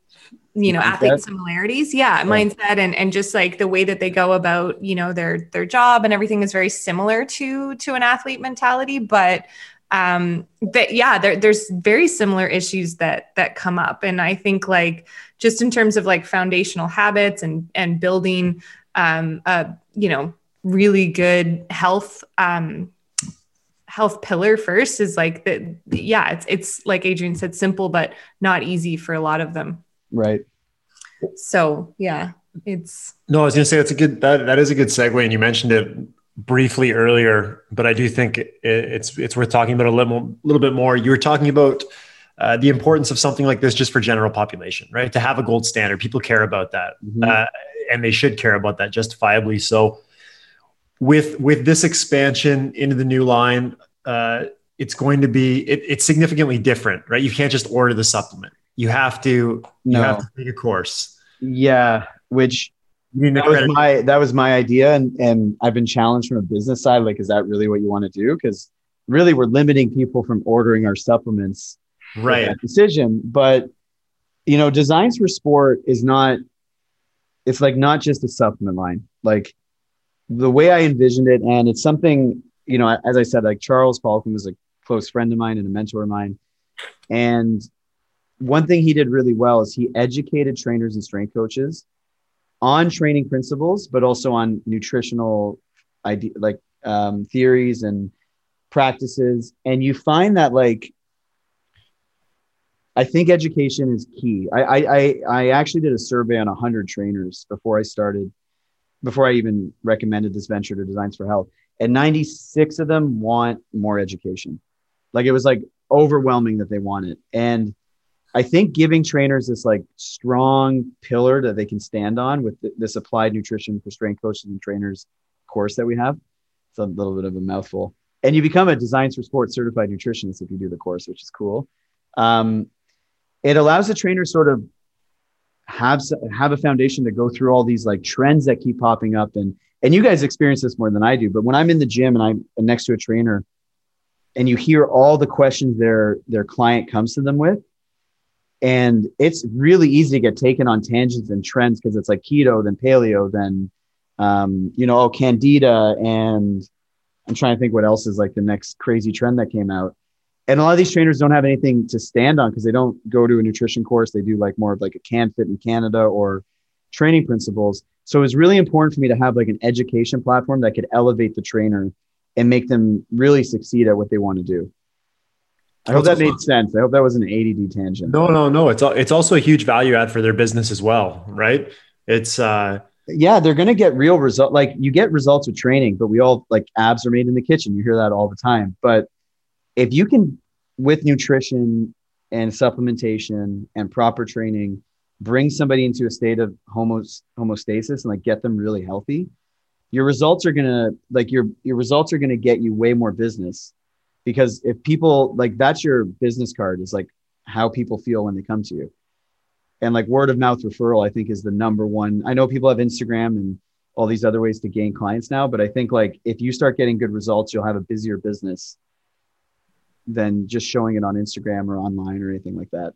[SPEAKER 2] you know
[SPEAKER 3] Mindset?
[SPEAKER 2] athlete similarities. Yeah, mindset and and just like the way that they go about you know their their job and everything is very similar to to an athlete mentality. But um that yeah there, there's very similar issues that that come up. And i think like just in terms of like foundational habits and and building um a you know really good health um health pillar first is like that yeah it's it's like adrian said simple but not easy for a lot of them
[SPEAKER 3] Right.
[SPEAKER 2] so yeah it's
[SPEAKER 4] No, I was going to say that's a good that that is a good segue, and you mentioned it briefly earlier, but I do think it, it's it's worth talking about a little little bit more. You were talking about uh, the importance of something like this just for general population, right? To have a gold standard, people care about that,
[SPEAKER 3] Mhm.
[SPEAKER 4] uh, and they should care about that justifiably. So, with with this expansion into the new line, uh, it's going to be it, it's significantly different, right? You can't just order the supplement. You have to you have to take a course.
[SPEAKER 3] Yeah. Which
[SPEAKER 4] You need to
[SPEAKER 3] that was my that was my idea, and and I've been challenged from a business side. Like, is that really what you want to do? Because really, we're limiting people from ordering our supplements.
[SPEAKER 4] right.
[SPEAKER 3] decision. But you know, Designs for Sport is not. It's like not just a supplement line. Like the way I envisioned it, and it's something you know. As I said, like Charles Poliquin was a close friend of mine and a mentor of mine, and one thing he did really well is he educated trainers and strength coaches on training principles, but also on nutritional idea, like um, theories and practices. And you find that like I think education is key. I, I, I, I actually did a survey on 100 trainers before I started, before I even recommended this venture to Designs for Health. And 96 of them want more education. Like it was like overwhelming that they want it. And I think giving trainers this like strong pillar that they can stand on with th- this applied nutrition for strength coaches and trainers course that we have. It's a little bit of a mouthful. And you become a Designs for Sports certified nutritionist if you do the course, which is cool. Um, it allows the trainer sort of have have a foundation to go through all these like trends that keep popping up and and you guys experience this more than I do but when I'm in the gym and I'm next to a trainer and you hear all the questions their their client comes to them with and it's really easy to get taken on tangents and trends because it's like keto then paleo then um, you know oh candida and I'm trying to think what else is like the next crazy trend that came out and a lot of these trainers don't have anything to stand on because they don't go to a nutrition course. They do like more of like a can fit in Canada or training principles. So it's really important for me to have like an education platform that could elevate the trainer and make them really succeed at what they want to do. I hope that made sense. I hope that was an ADD tangent.
[SPEAKER 4] No, no, no. It's it's also a huge value add for their business as well, right? It's uh
[SPEAKER 3] Yeah, they're going to get real result. Like you get results with training, but we all like abs are made in the kitchen. You hear that all the time. But if you can, with nutrition and supplementation and proper training, bring somebody into a state of homos, homostasis and like get them really healthy, your results are gonna like your your results are gonna get you way more business. Because if people like that's your business card is like how people feel when they come to you. And like word of mouth referral, I think is the number one. I know people have Instagram and all these other ways to gain clients now, but I think like if you start getting good results, you'll have a busier business than just showing it on Instagram or online or anything like that.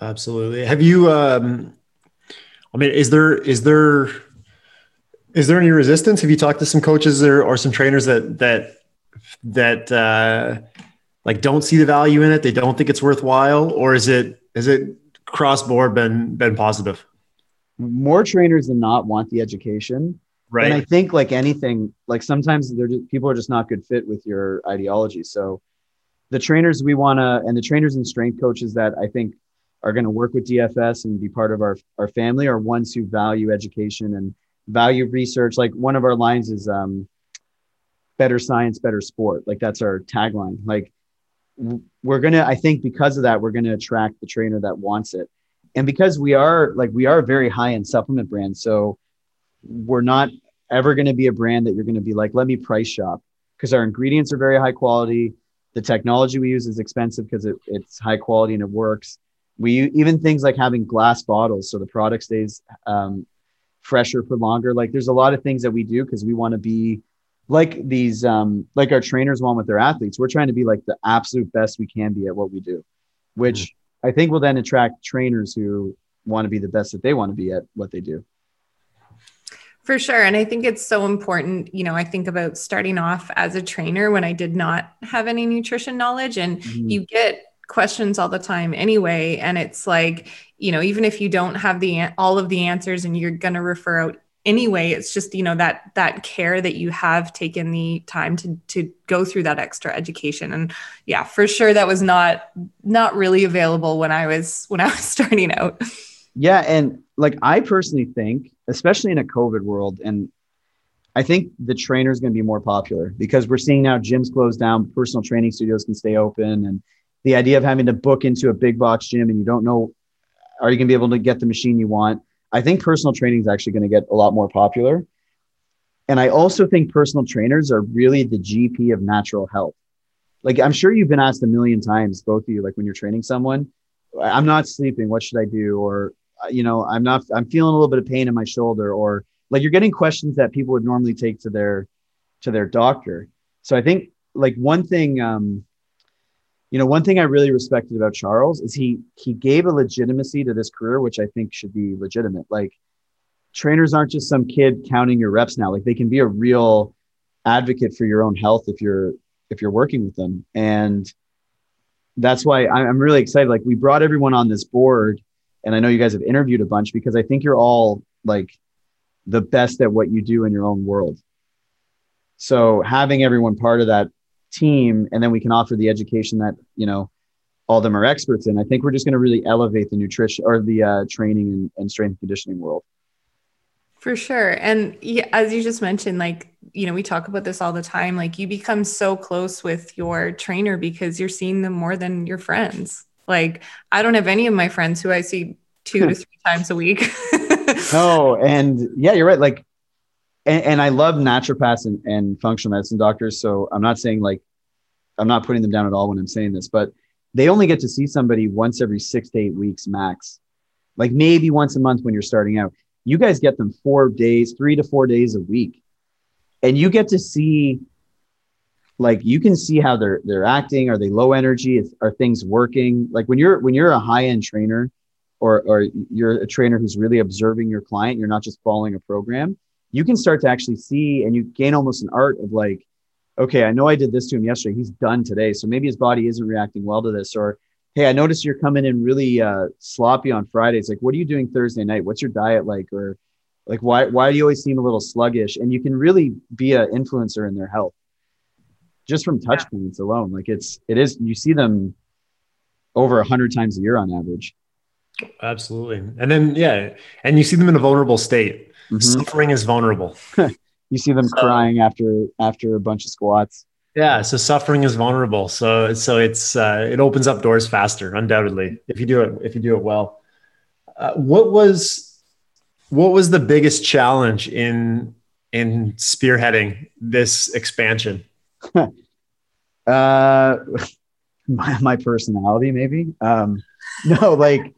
[SPEAKER 4] absolutely. Have you um I mean, is there is there is there any resistance? Have you talked to some coaches or, or some trainers that that that uh like don't see the value in it? They don't think it's worthwhile, or is it is it cross board been been positive?
[SPEAKER 3] More trainers than not want the education.
[SPEAKER 4] Right.
[SPEAKER 3] And I think like anything, like sometimes they're just, people are just not good fit with your ideology. So the trainers we want to, and the trainers and strength coaches that I think are going to work with DFS and be part of our, our family are ones who value education and value research. Like one of our lines is um, better science, better sport. Like that's our tagline. Like we're going to, I think because of that, we're going to attract the trainer that wants it. And because we are like, we are very high end supplement brand. So we're not ever going to be a brand that you're going to be like, let me price shop because our ingredients are very high quality. The technology we use is expensive because it, it's high quality and it works. We even things like having glass bottles so the product stays um, fresher for longer. Like there's a lot of things that we do because we want to be like these, um, like our trainers want with their athletes. We're trying to be like the absolute best we can be at what we do, which I think will then attract trainers who want to be the best that they want to be at what they do.
[SPEAKER 2] For sure. And I think it's so important. You know, I think about starting off as a trainer when I did not have any nutrition knowledge, and mm-hmm. you get questions all the time anyway. And it's like, you know, even if you don't have the all of the answers and you're going to refer out anyway it's just you know that that care that you have taken the time to to go through that extra education and yeah for sure that was not not really available when i was when i was [LAUGHS] starting out
[SPEAKER 3] yeah and like i personally think especially in a covid world and i think the trainer is going to be more popular because we're seeing now gyms close down personal training studios can stay open and the idea of having to book into a big box gym and you don't know are you going to be able to get the machine you want I think personal training is actually going to get a lot more popular. And I also think personal trainers are really the GP of natural health. Like I'm sure you've been asked a million times, both of you, like when you're training someone, I'm not sleeping. What should I do? Or, you know, I'm not, I'm feeling a little bit of pain in my shoulder or like you're getting questions that people would normally take to their, to their doctor. So I think like one thing, um, you know, one thing I really respected about Charles is he he gave a legitimacy to this career, which I think should be legitimate. Like trainers aren't just some kid counting your reps now. Like they can be a real advocate for your own health if you're if you're working with them. And that's why I'm really excited. Like we brought everyone on this board, and I know you guys have interviewed a bunch because I think you're all like the best at what you do in your own world. So having everyone part of that team and then we can offer the education that you know all of them are experts in i think we're just going to really elevate the nutrition or the uh, training and, and strength and conditioning world.
[SPEAKER 2] For sure. And yeah, as you just mentioned like you know we talk about this all the time like you become so close with your trainer because you're seeing them more than your friends like i don't have any of my friends who i see two to hmm. three times a week [LAUGHS]
[SPEAKER 3] oh and yeah you're right like and, and I love naturopaths and, and functional medicine doctors. So I'm not saying like, I'm not putting them down at all when I'm saying this, but they only get to see somebody once every six to eight weeks max, like maybe once a month when you're starting out. You guys get them four days, three to four days a week, and you get to see, like, you can see how they're they're acting. Are they low energy? Is, are things working? Like when you're when you're a high end trainer, or or you're a trainer who's really observing your client, you're not just following a program you can start to actually see and you gain almost an art of like, okay, I know I did this to him yesterday. He's done today. So maybe his body isn't reacting well to this. Or, hey, I noticed you're coming in really uh, sloppy on Fridays. Like, what are you doing Thursday night? What's your diet like? Or like, why, why do you always seem a little sluggish? And you can really be an influencer in their health just from touch yeah. points alone. Like it's, it is, you see them over a hundred times a year on average.
[SPEAKER 4] Absolutely. And then, yeah. And you see them in a vulnerable state Mm-hmm. Suffering is vulnerable. [LAUGHS]
[SPEAKER 3] you see them so, crying after after a bunch of squats.
[SPEAKER 4] Yeah, so suffering is vulnerable. So so it's uh, it opens up doors faster, undoubtedly, if you do it if you do it well. Uh, what was what was the biggest challenge in in spearheading this expansion? [LAUGHS] uh, [LAUGHS]
[SPEAKER 3] my, my personality, maybe. Um, [LAUGHS] no, like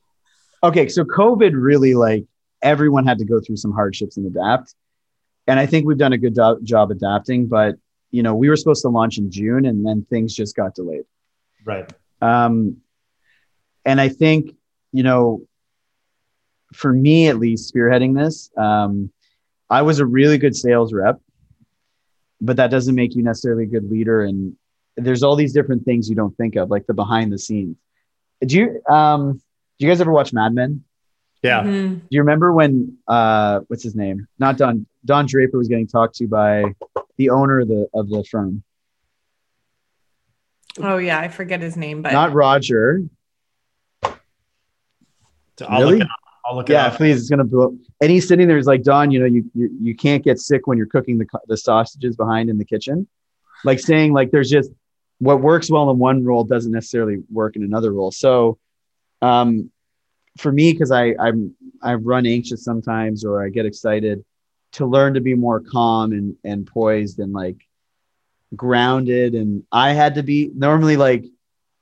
[SPEAKER 3] okay, so COVID really like everyone had to go through some hardships and adapt. And I think we've done a good do- job adapting, but you know, we were supposed to launch in June and then things just got delayed.
[SPEAKER 4] Right.
[SPEAKER 3] Um, and I think, you know, for me at least, spearheading this, um, I was a really good sales rep, but that doesn't make you necessarily a good leader. And there's all these different things you don't think of, like the behind the scenes. Do you um, do you guys ever watch Mad Men?
[SPEAKER 4] Yeah. Mm-hmm.
[SPEAKER 3] Do you remember when uh what's his name? Not Don Don Draper was getting talked to by the owner of the of the firm.
[SPEAKER 2] Oh yeah, I forget his name, but
[SPEAKER 3] not Roger.
[SPEAKER 4] I'll really? Look I'll look
[SPEAKER 3] yeah, please. It's gonna blow. And he's sitting there. He's like, Don, you know, you, you you can't get sick when you're cooking the the sausages behind in the kitchen. Like saying like there's just what works well in one role doesn't necessarily work in another role. So, um, for me, because I I'm I run anxious sometimes or I get excited, to learn to be more calm and and poised and like grounded. And I had to be normally like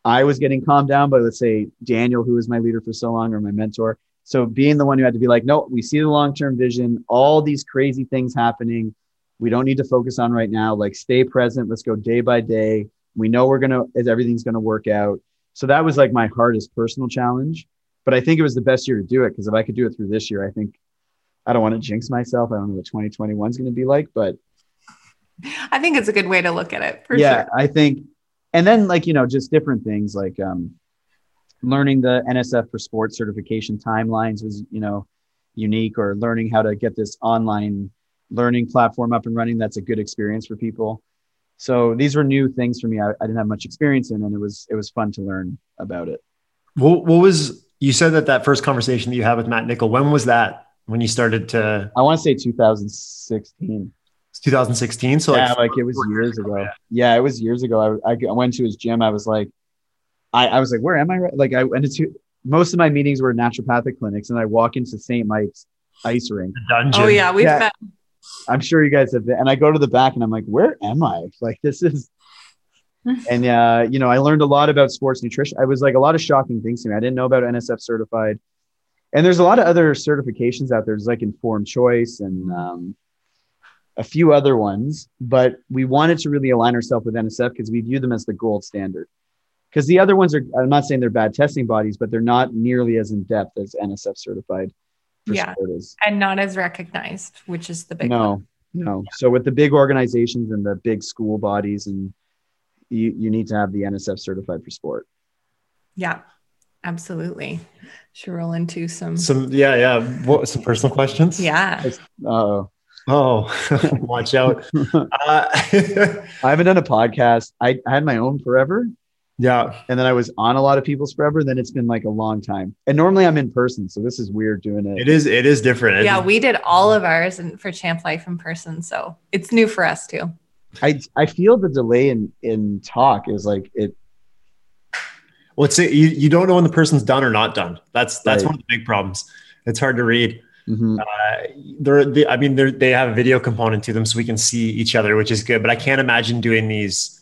[SPEAKER 3] I was getting calmed down by let's say Daniel, who was my leader for so long, or my mentor. So being the one who had to be like, no, we see the long term vision, all these crazy things happening. We don't need to focus on right now. Like stay present. Let's go day by day. We know we're gonna everything's gonna work out. So that was like my hardest personal challenge but I think it was the best year to do it because if I could do it through this year, I think I don't want to jinx myself. I don't know what 2021 is going to be like, but
[SPEAKER 2] I think it's a good way to look at it for
[SPEAKER 3] yeah,
[SPEAKER 2] sure.
[SPEAKER 3] I think, and then like you know, just different things like um, learning the NSF for sports certification timelines was you know unique, or learning how to get this online learning platform up and running. That's a good experience for people. So these were new things for me. I, I didn't have much experience in, and it was it was fun to learn about it.
[SPEAKER 4] What, what was you said that that first conversation that you had with Matt Nichol? When was that? When you started to?
[SPEAKER 3] I want to say 2016.
[SPEAKER 4] It's 2016. So
[SPEAKER 3] yeah,
[SPEAKER 4] like,
[SPEAKER 3] like it was years ago. Yeah, it was years ago. I, I went to his gym. I was like, I, I was like, where am I? Like I went to most of my meetings were naturopathic clinics, and I walk into St. Mike's ice rink.
[SPEAKER 4] the dungeon.
[SPEAKER 2] Oh yeah, we've
[SPEAKER 3] Yeah.
[SPEAKER 2] met.
[SPEAKER 3] I'm sure you guys have been. And I go to the back, and I'm like, where am I? Like this is. [LAUGHS] And uh, you know, I learned a lot about sports nutrition. I was like a lot of shocking things to me. I didn't know about NSF certified, and there's a lot of other certifications out there. There's like informed choice and um, a few other ones. But we wanted to really align ourselves with NSF because we view them as the gold standard. Because the other ones are, I'm not saying they're bad testing bodies, but they're not nearly as in depth as NSF certified for
[SPEAKER 2] Yeah.
[SPEAKER 3] sport is.
[SPEAKER 2] and not as recognized, which is the big
[SPEAKER 3] no,
[SPEAKER 2] one.
[SPEAKER 3] no. So with the big organizations and the big school bodies, and you, you need to have the NSF certified for sport.
[SPEAKER 2] Yeah, absolutely. Should roll into some.
[SPEAKER 4] Some yeah yeah. What some personal questions?
[SPEAKER 2] yeah.
[SPEAKER 3] Oh,
[SPEAKER 4] Oh, [LAUGHS] watch out. [LAUGHS] Uh, [LAUGHS]
[SPEAKER 3] I haven't done a podcast. I, I had my own forever,
[SPEAKER 4] yeah.
[SPEAKER 3] and then I was on a lot of people's forever. Then it's been like a long time. And normally I'm in person, so this is weird doing it.
[SPEAKER 4] It is. It is different.
[SPEAKER 2] Yeah, we did all of ours and for Champ Life in person, so it's new for us too.
[SPEAKER 3] I I feel the delay in in talk is like it.
[SPEAKER 4] well, it's you. You don't know when the person's done or not done. That's that's
[SPEAKER 3] Right.
[SPEAKER 4] one of the big problems. It's hard to read.
[SPEAKER 3] mhm.
[SPEAKER 4] Uh, they're, they, I mean, they're, they have a video component to them, so we can see each other, which is good. But I can't imagine doing these.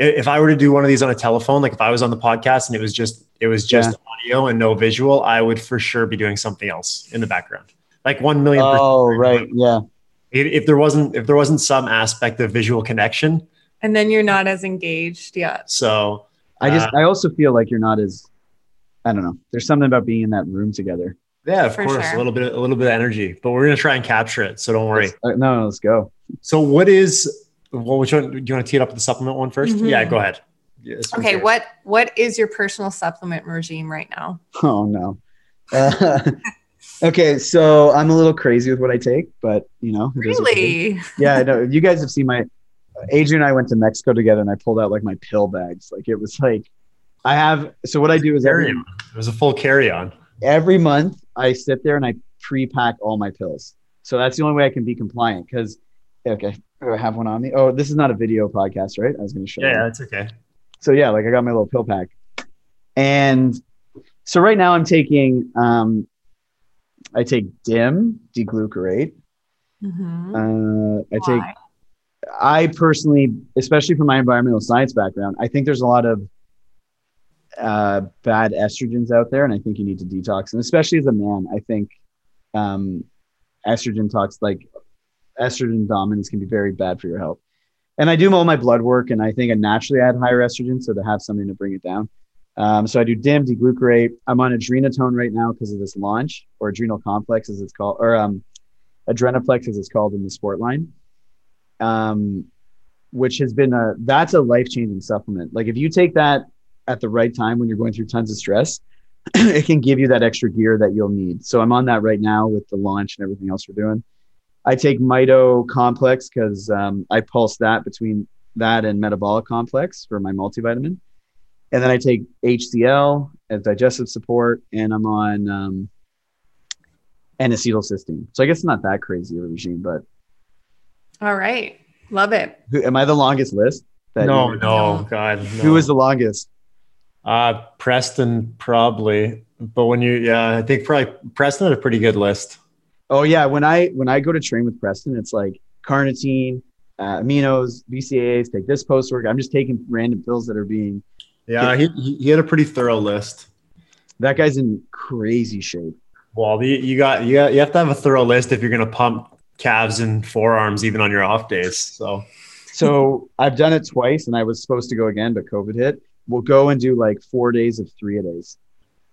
[SPEAKER 4] I- If I were to do one of these on a telephone, like if I was on the podcast and it was just it was just audio and no visual, I would for sure be doing something else in the background. Like one million. percent.
[SPEAKER 3] Oh right, yeah.
[SPEAKER 4] If, if there wasn't if there wasn't some aspect of visual connection,
[SPEAKER 2] And then you're not as engaged. Yeah.
[SPEAKER 4] so
[SPEAKER 3] I just
[SPEAKER 4] Uh,
[SPEAKER 3] I also feel like you're not as. I don't know. There's something about being in that room together.
[SPEAKER 4] yeah, of
[SPEAKER 2] For
[SPEAKER 4] course,
[SPEAKER 2] sure.
[SPEAKER 4] a little bit a little bit of energy, but we're gonna try and capture it. So don't worry.
[SPEAKER 3] Let's- uh, no, no, let's go.
[SPEAKER 4] So what is well? Which one do you want to tee it up with the supplement one first? 1st
[SPEAKER 2] Mhm.
[SPEAKER 4] Yeah, go ahead. Yeah,
[SPEAKER 2] Okay.
[SPEAKER 4] yours.
[SPEAKER 2] What What is your personal supplement regime right now?
[SPEAKER 3] Oh no. Uh, [LAUGHS] okay, so I'm a little crazy with what I take, but you know, it is what it is.
[SPEAKER 2] Really?
[SPEAKER 3] Yeah, I know. You guys have seen my. Adrian and I went to Mexico together, and I pulled out like my pill bags. Like it was like, I have. So what I do is
[SPEAKER 4] Carry
[SPEAKER 3] every
[SPEAKER 4] on. It was a full carry on.
[SPEAKER 3] every month I sit there and I pre-pack all my pills. So that's the only way I can be compliant. Because okay, do I have one on me? Oh, this is not a video podcast, right? I was going to show.
[SPEAKER 4] Yeah,
[SPEAKER 3] you.
[SPEAKER 4] yeah, that's okay.
[SPEAKER 3] so yeah, like I got my little pill pack, and so right now I'm taking um, I take DIM D-glucarate.
[SPEAKER 2] Mhm.
[SPEAKER 3] Uh, I take
[SPEAKER 2] Why?
[SPEAKER 3] I personally, especially from my environmental science background, I think there's a lot of uh, bad estrogens out there, and I think you need to detox. And especially as a man, I think um, estrogen talks like estrogen dominance can be very bad for your health. And I do all my blood work, and I think I naturally had higher estrogen, so to have something to bring it down. Um, so I do DIM, D-glucarate. I'm on Adrenotone right now because of this launch, or adrenal complex as it's called, or um, adrenoplex as it's called in the sport line um, which has been a that's a life changing supplement. Like if you take that at the right time when you're going through tons of stress, [CLEARS THROAT] it can give you that extra gear that you'll need. So I'm on that right now with the launch and everything else we're doing. I take Mito Complex because um, I pulse that between that and Metabolic Complex for my multivitamin, and then I take HCl as digestive support, and I'm on um, N-acetylcysteine. So I guess it's not that crazy of a regime, but
[SPEAKER 2] All right. Love it.
[SPEAKER 3] who, am I the longest list? That
[SPEAKER 4] No,
[SPEAKER 3] you-
[SPEAKER 4] no,
[SPEAKER 2] No.
[SPEAKER 4] God. No.
[SPEAKER 3] Who is the longest?
[SPEAKER 4] uh Preston probably, but when you yeah, I think probably Preston had a pretty good list.
[SPEAKER 3] Oh yeah, when I when I go to train with Preston, it's like carnitine, uh, aminos, BCAAs. Take this post work. I'm just taking random pills that are being.
[SPEAKER 4] Yeah, he he had a pretty thorough list.
[SPEAKER 3] That guy's in crazy shape.
[SPEAKER 4] Well, you, you got you got you have to have a thorough list if you're gonna pump calves and forearms even on your off days. So
[SPEAKER 3] So I've done it twice, and I was supposed to go again, but COVID hit. We'll go and do like four days of three a days.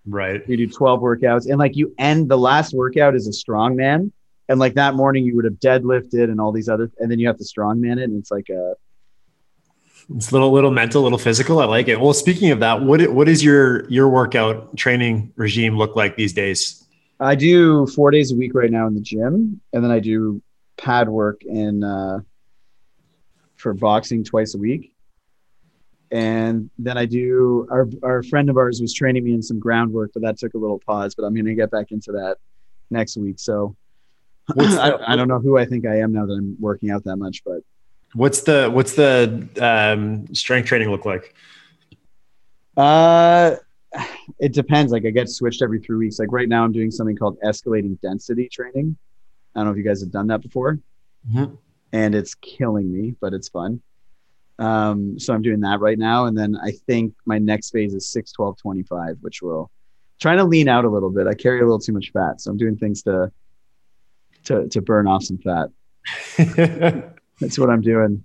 [SPEAKER 4] Right.
[SPEAKER 3] You do 12 workouts and like you end the last workout is a strongman. And like that morning you would have deadlifted and all these other, and then you have to strongman it. And it's like a,
[SPEAKER 4] It's a little, little mental, little physical. I like it. Well, speaking of that, what what is your your workout training regime look like these days?
[SPEAKER 3] I do four days a week right now in the gym. And then I do pad work in, uh, for boxing twice a week. And then I do our our friend of ours was training me in some groundwork, but that took a little pause. But I'm gonna get back into that next week. So [LAUGHS] I,
[SPEAKER 4] the-
[SPEAKER 3] I don't know who I think I am now that I'm working out that much, but
[SPEAKER 4] What's the what's the um, strength training look like?
[SPEAKER 3] uh it depends. Like I get switched every three weeks. Like right now I'm doing something called escalating density training. I don't know if you guys have done that before.
[SPEAKER 4] Mhm.
[SPEAKER 3] And it's killing me, but it's fun. Um, so I'm doing that right now. And then I think my next phase is 6, 12, 25, which will trying to lean out a little bit. I carry a little too much fat. So I'm doing things to to to burn off some fat. [LAUGHS] That's what I'm doing.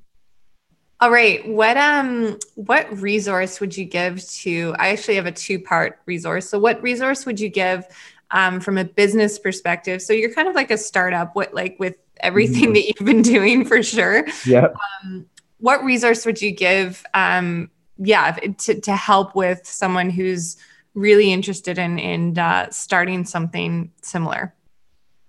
[SPEAKER 2] All right. What um what resource would you give to I actually have a two-part resource. So what resource would you give um, from a business perspective? So you're kind of like a startup what like with everything
[SPEAKER 3] Mhm.
[SPEAKER 2] that you've been doing for sure.
[SPEAKER 3] Yep.
[SPEAKER 2] What resource would you give um yeah, to to help with someone who's really interested in in uh, starting something similar?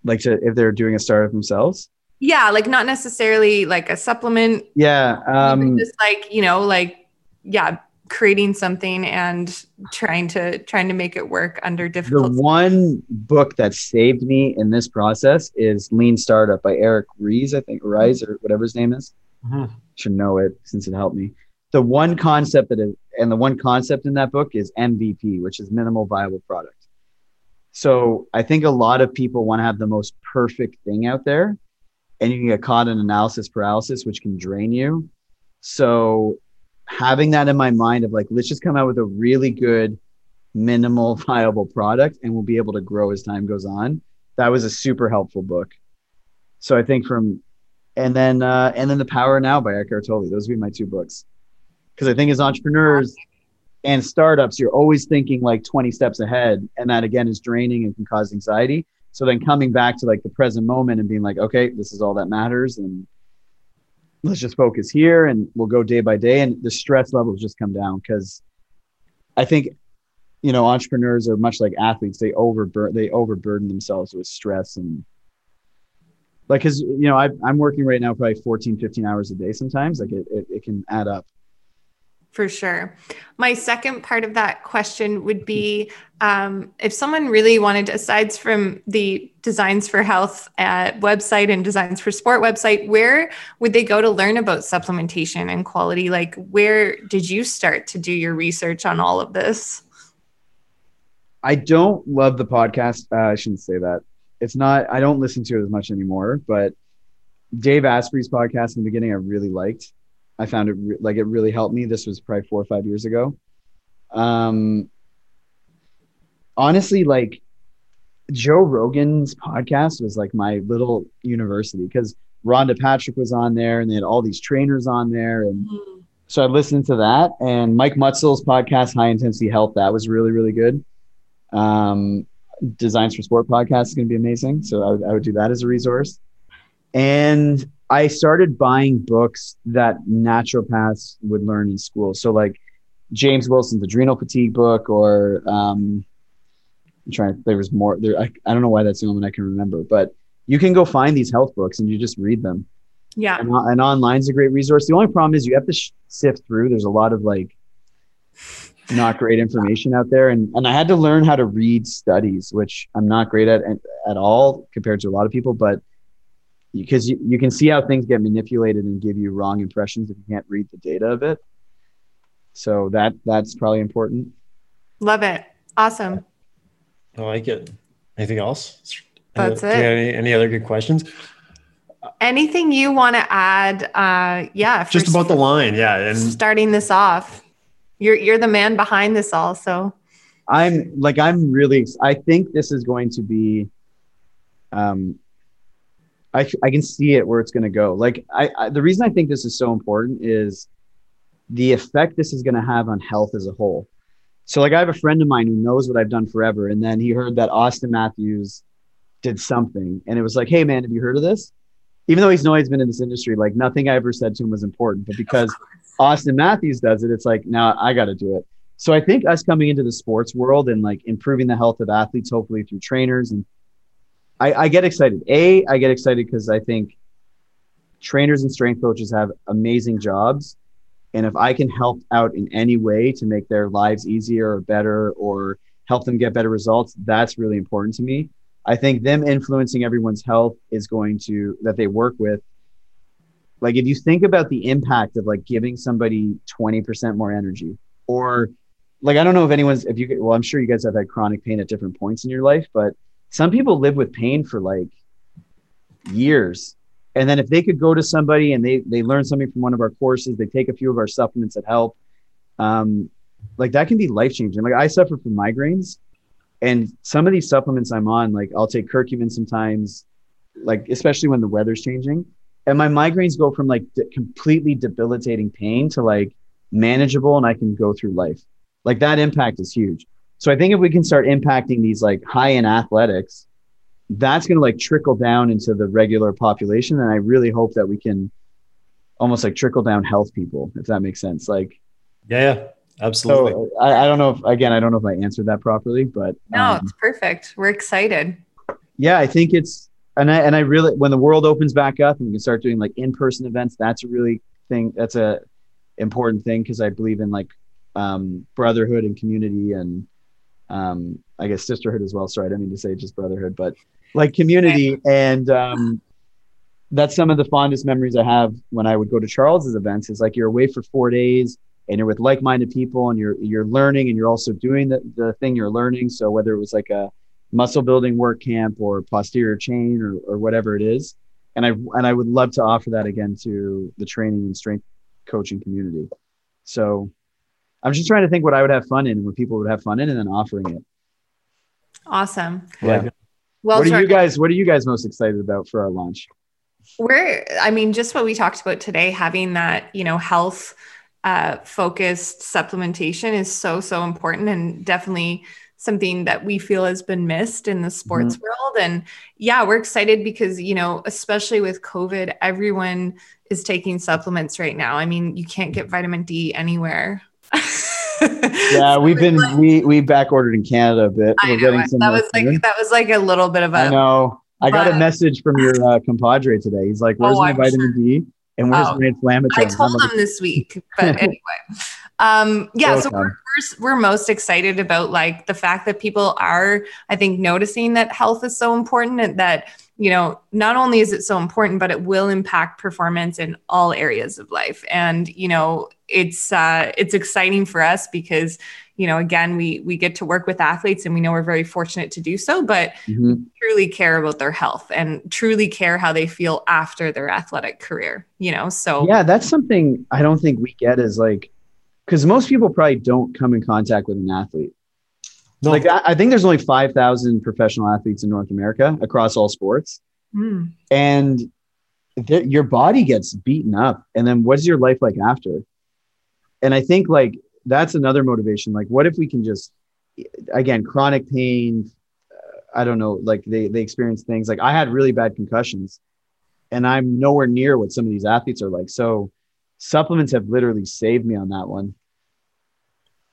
[SPEAKER 3] Like to if they're doing a startup themselves.
[SPEAKER 2] Yeah, like not necessarily like a supplement
[SPEAKER 3] Yeah. Um
[SPEAKER 2] just like you know like yeah creating something and trying to trying to make it work under
[SPEAKER 3] different
[SPEAKER 2] the
[SPEAKER 3] one book that saved me in this process is Lean Startup by Eric Ries, I think, Rise or whatever his name is.
[SPEAKER 4] Mhm.
[SPEAKER 3] Should know it since it helped me. The one concept that is, and the one concept in that book is MVP, which is minimal viable product. So I think a lot of people want to have the most perfect thing out there, and you can get caught in analysis paralysis, which can drain you. So having that in my mind of like, let's just come out with a really good minimal [LAUGHS] viable product and we'll be able to grow as time goes on. That was a super helpful book. So I think from and then uh and then The Power Now by Eckhart Tolle. Those would be my two books. Because I think as entrepreneurs and startups, you're always thinking like 20 steps ahead. And that again is draining and can cause anxiety. So then coming back to like the present moment and being like, okay, this is all that matters. And let's just focus here and we'll go day by day. And the stress levels just come down because I think you know entrepreneurs are much like athletes they overburden they overburden themselves with stress and like because you know I, i'm working right now probably 14 15 hours a day sometimes. Like it, it, it can add up.
[SPEAKER 2] For sure. My second part of that question would be um, if someone really wanted to, aside from the designs for health uh, website and designs for sport website where would they go to learn about supplementation and quality? Like where did you start to do your research on all of this?
[SPEAKER 3] I don't love the podcast. Uh, i shouldn't say that it's not i don't listen to it as much anymore but dave asprey's podcast in the beginning i really liked. I found it re- like it really helped me. This was probably four or five years ago. Um honestly like joe rogan's podcast was like my little university because rhonda patrick was on there and they had all these trainers on there and so i listened to that and mike mutzel's podcast high intensity health that was really really good. Um designs for sport podcast is going to be amazing. So I would, I would do that as a resource. And i started buying books that naturopaths would learn in school. So like james wilson's adrenal fatigue book or um i'm trying there was more there I, I don't know why that's the only one i can remember but you can go find these health books and you just read them.
[SPEAKER 2] Yeah.
[SPEAKER 3] And, and online's a great resource. The only problem is you have to sh- sift through. There's a lot of like not great information out there and and I had to learn how to read studies which I'm not great at at all compared to a lot of people but because you, you can see how things get manipulated and give you wrong impressions if you can't read the data of it so that that's probably important
[SPEAKER 2] love it awesome
[SPEAKER 4] I like it. Anything else?
[SPEAKER 2] That's
[SPEAKER 4] do you
[SPEAKER 2] it.
[SPEAKER 4] Any, any other good questions?
[SPEAKER 2] anything you want to add uh yeah
[SPEAKER 4] Just about the line, yeah. And
[SPEAKER 2] starting this off you're you're the man behind this all so
[SPEAKER 3] I'm like I'm really I think this is going to be um I I can see it where it's going to go. Like I, I the reason I think this is so important is the effect this is going to have on health as a whole. So like I have a friend of mine who knows what I've done forever, and then he heard that Auston Matthews did something, and it was like, hey man, have you heard of this? Even though he's known he's been in this industry, like nothing I ever said to him was important, but because Auston Matthews does it, it's like now I got to do it. So I think us coming into the sports world and like improving the health of athletes, hopefully through trainers, and I, I get excited. A, I get excited because I think trainers and strength coaches have amazing jobs and if I can help out in any way to make their lives easier or better or help them get better results, that's really important to me. I think them influencing everyone's health is going to, that they work with. Like, if you think about the impact of like giving somebody 20% more energy, or like, I don't know if anyone's, if you, well, I'm sure you guys have had chronic pain at different points in your life, but some people live with pain for like years and then if they could go to somebody and they they learn something from one of our courses, they take a few of our supplements that help, um, like that can be life changing. Like I suffer from migraines, and some of these supplements I'm on, like I'll take curcumin sometimes, like especially when the weather's changing, and my migraines go from like de- completely debilitating pain to like manageable, and I can go through life. Like that impact is huge. So I think if we can start impacting these like high end athletics that's going to like trickle down into the regular population. And i really hope that we can almost like trickle down health people if that makes sense. Like
[SPEAKER 4] yeah, yeah. Absolutely.
[SPEAKER 3] So I, I don't know if again i don't know if i answered that properly but
[SPEAKER 2] no um, it's perfect. We're excited.
[SPEAKER 3] Yeah i think it's and i and i really when the world opens back up and we can start doing like in-person events that's a really thing that's a important thing because i believe in like um, brotherhood and community and um, I guess sisterhood as well. Sorry, I didn't mean to say just brotherhood, but like community. And um, that's some of the fondest memories I have when I would go to Charles's events. Is like you're away for four days and you're with like-minded people and you're you're learning and you're also doing the, the thing you're learning. So whether it was like a muscle building work camp or posterior chain or, or whatever it is. And I and I would love to offer that again to the training and strength coaching community. So I'm just trying to think what I would have fun in and what people would have fun in and then offering it.
[SPEAKER 2] Awesome.
[SPEAKER 3] Yeah. Well, what are you guys what are you guys most excited about for our launch?
[SPEAKER 2] We're I mean just what we talked about today having that, you know, health uh, focused supplementation is so so important and definitely something that we feel has been missed in the sports mm-hmm. world and yeah we're excited because you know especially with covid everyone is taking supplements right now i mean you can't get vitamin d anywhere [LAUGHS]
[SPEAKER 3] yeah, we've been like, we we back ordered in Canada a bit.
[SPEAKER 2] I We're know, getting some that was like that was like a little bit of a.
[SPEAKER 3] I know. I got a message from your uh, compadre today. He's like, "Where's oh, my I'm vitamin sure. D and where's oh, my inflammatory?"
[SPEAKER 2] I told them this week, [LAUGHS] but anyway. Um, yeah, so we're, we're, we're most excited about like the fact that people are, I think, noticing that health is so important and that you know, not only is it so important, but it will impact performance in all areas of life. And, you know, it's uh, it's exciting for us because, you know, again, we we get to work with athletes and we know we're very fortunate to do so, but mm-hmm. truly care about their health and truly care how they feel after their athletic career, you know. So
[SPEAKER 3] yeah, that's something I don't think we get is like because most people probably don't come in contact with an athlete no. Like I, I, think there's only five thousand professional athletes in North America across all sports, mm. and th- your body gets beaten up, and then what's your life like after? And I think like that's another motivation. Like, what if we can just again chronic pain? Uh, I don't know. Like they they experience things like I had really bad concussions, and I'm nowhere near what some of these athletes are like. So supplements have literally saved me on that one.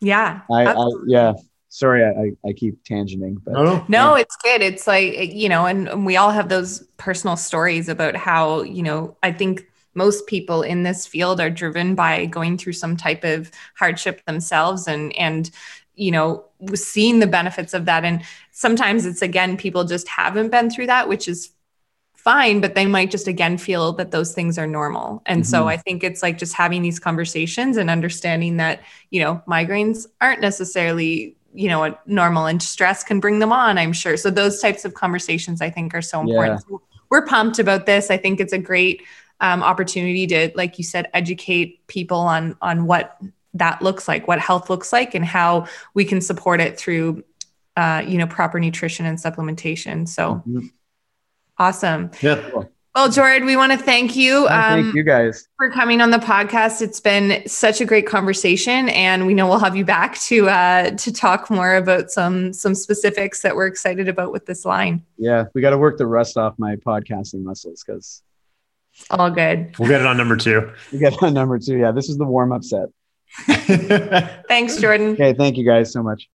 [SPEAKER 2] Yeah.
[SPEAKER 3] I, I yeah sorry I, I keep tangenting but
[SPEAKER 2] no, no. no it's good it's like you know and, and we all have those personal stories about how you know i think most people in this field are driven by going through some type of hardship themselves and and you know seeing the benefits of that. And sometimes it's again people just haven't been through that which is fine but they might just again feel that those things are normal. And mm-hmm. so i think it's like just having these conversations and understanding that you know migraines aren't necessarily you know normal and stress can bring them on i'm sure. So those types of conversations i think are so important. Yeah. so we're pumped about this. I think it's a great um, opportunity to like you said educate people on on what that looks like what health looks like and how we can support it through uh, you know proper nutrition and supplementation so mm-hmm. awesome
[SPEAKER 4] yeah
[SPEAKER 2] Well, Jordan, we want to thank you.
[SPEAKER 3] Oh, thank
[SPEAKER 2] um,
[SPEAKER 3] you guys.
[SPEAKER 2] for coming on the podcast. It's been such a great conversation, and we know we'll have you back to uh, to talk more about some some specifics that we're excited about with this line.
[SPEAKER 3] Yeah, we got to work the rust off my podcasting muscles because
[SPEAKER 2] All good.
[SPEAKER 4] We'll get it on number two.
[SPEAKER 3] we got on number two. Yeah, this is the warm up set. [LAUGHS]
[SPEAKER 2] Thanks, Jordan.
[SPEAKER 3] Okay, thank you guys so much.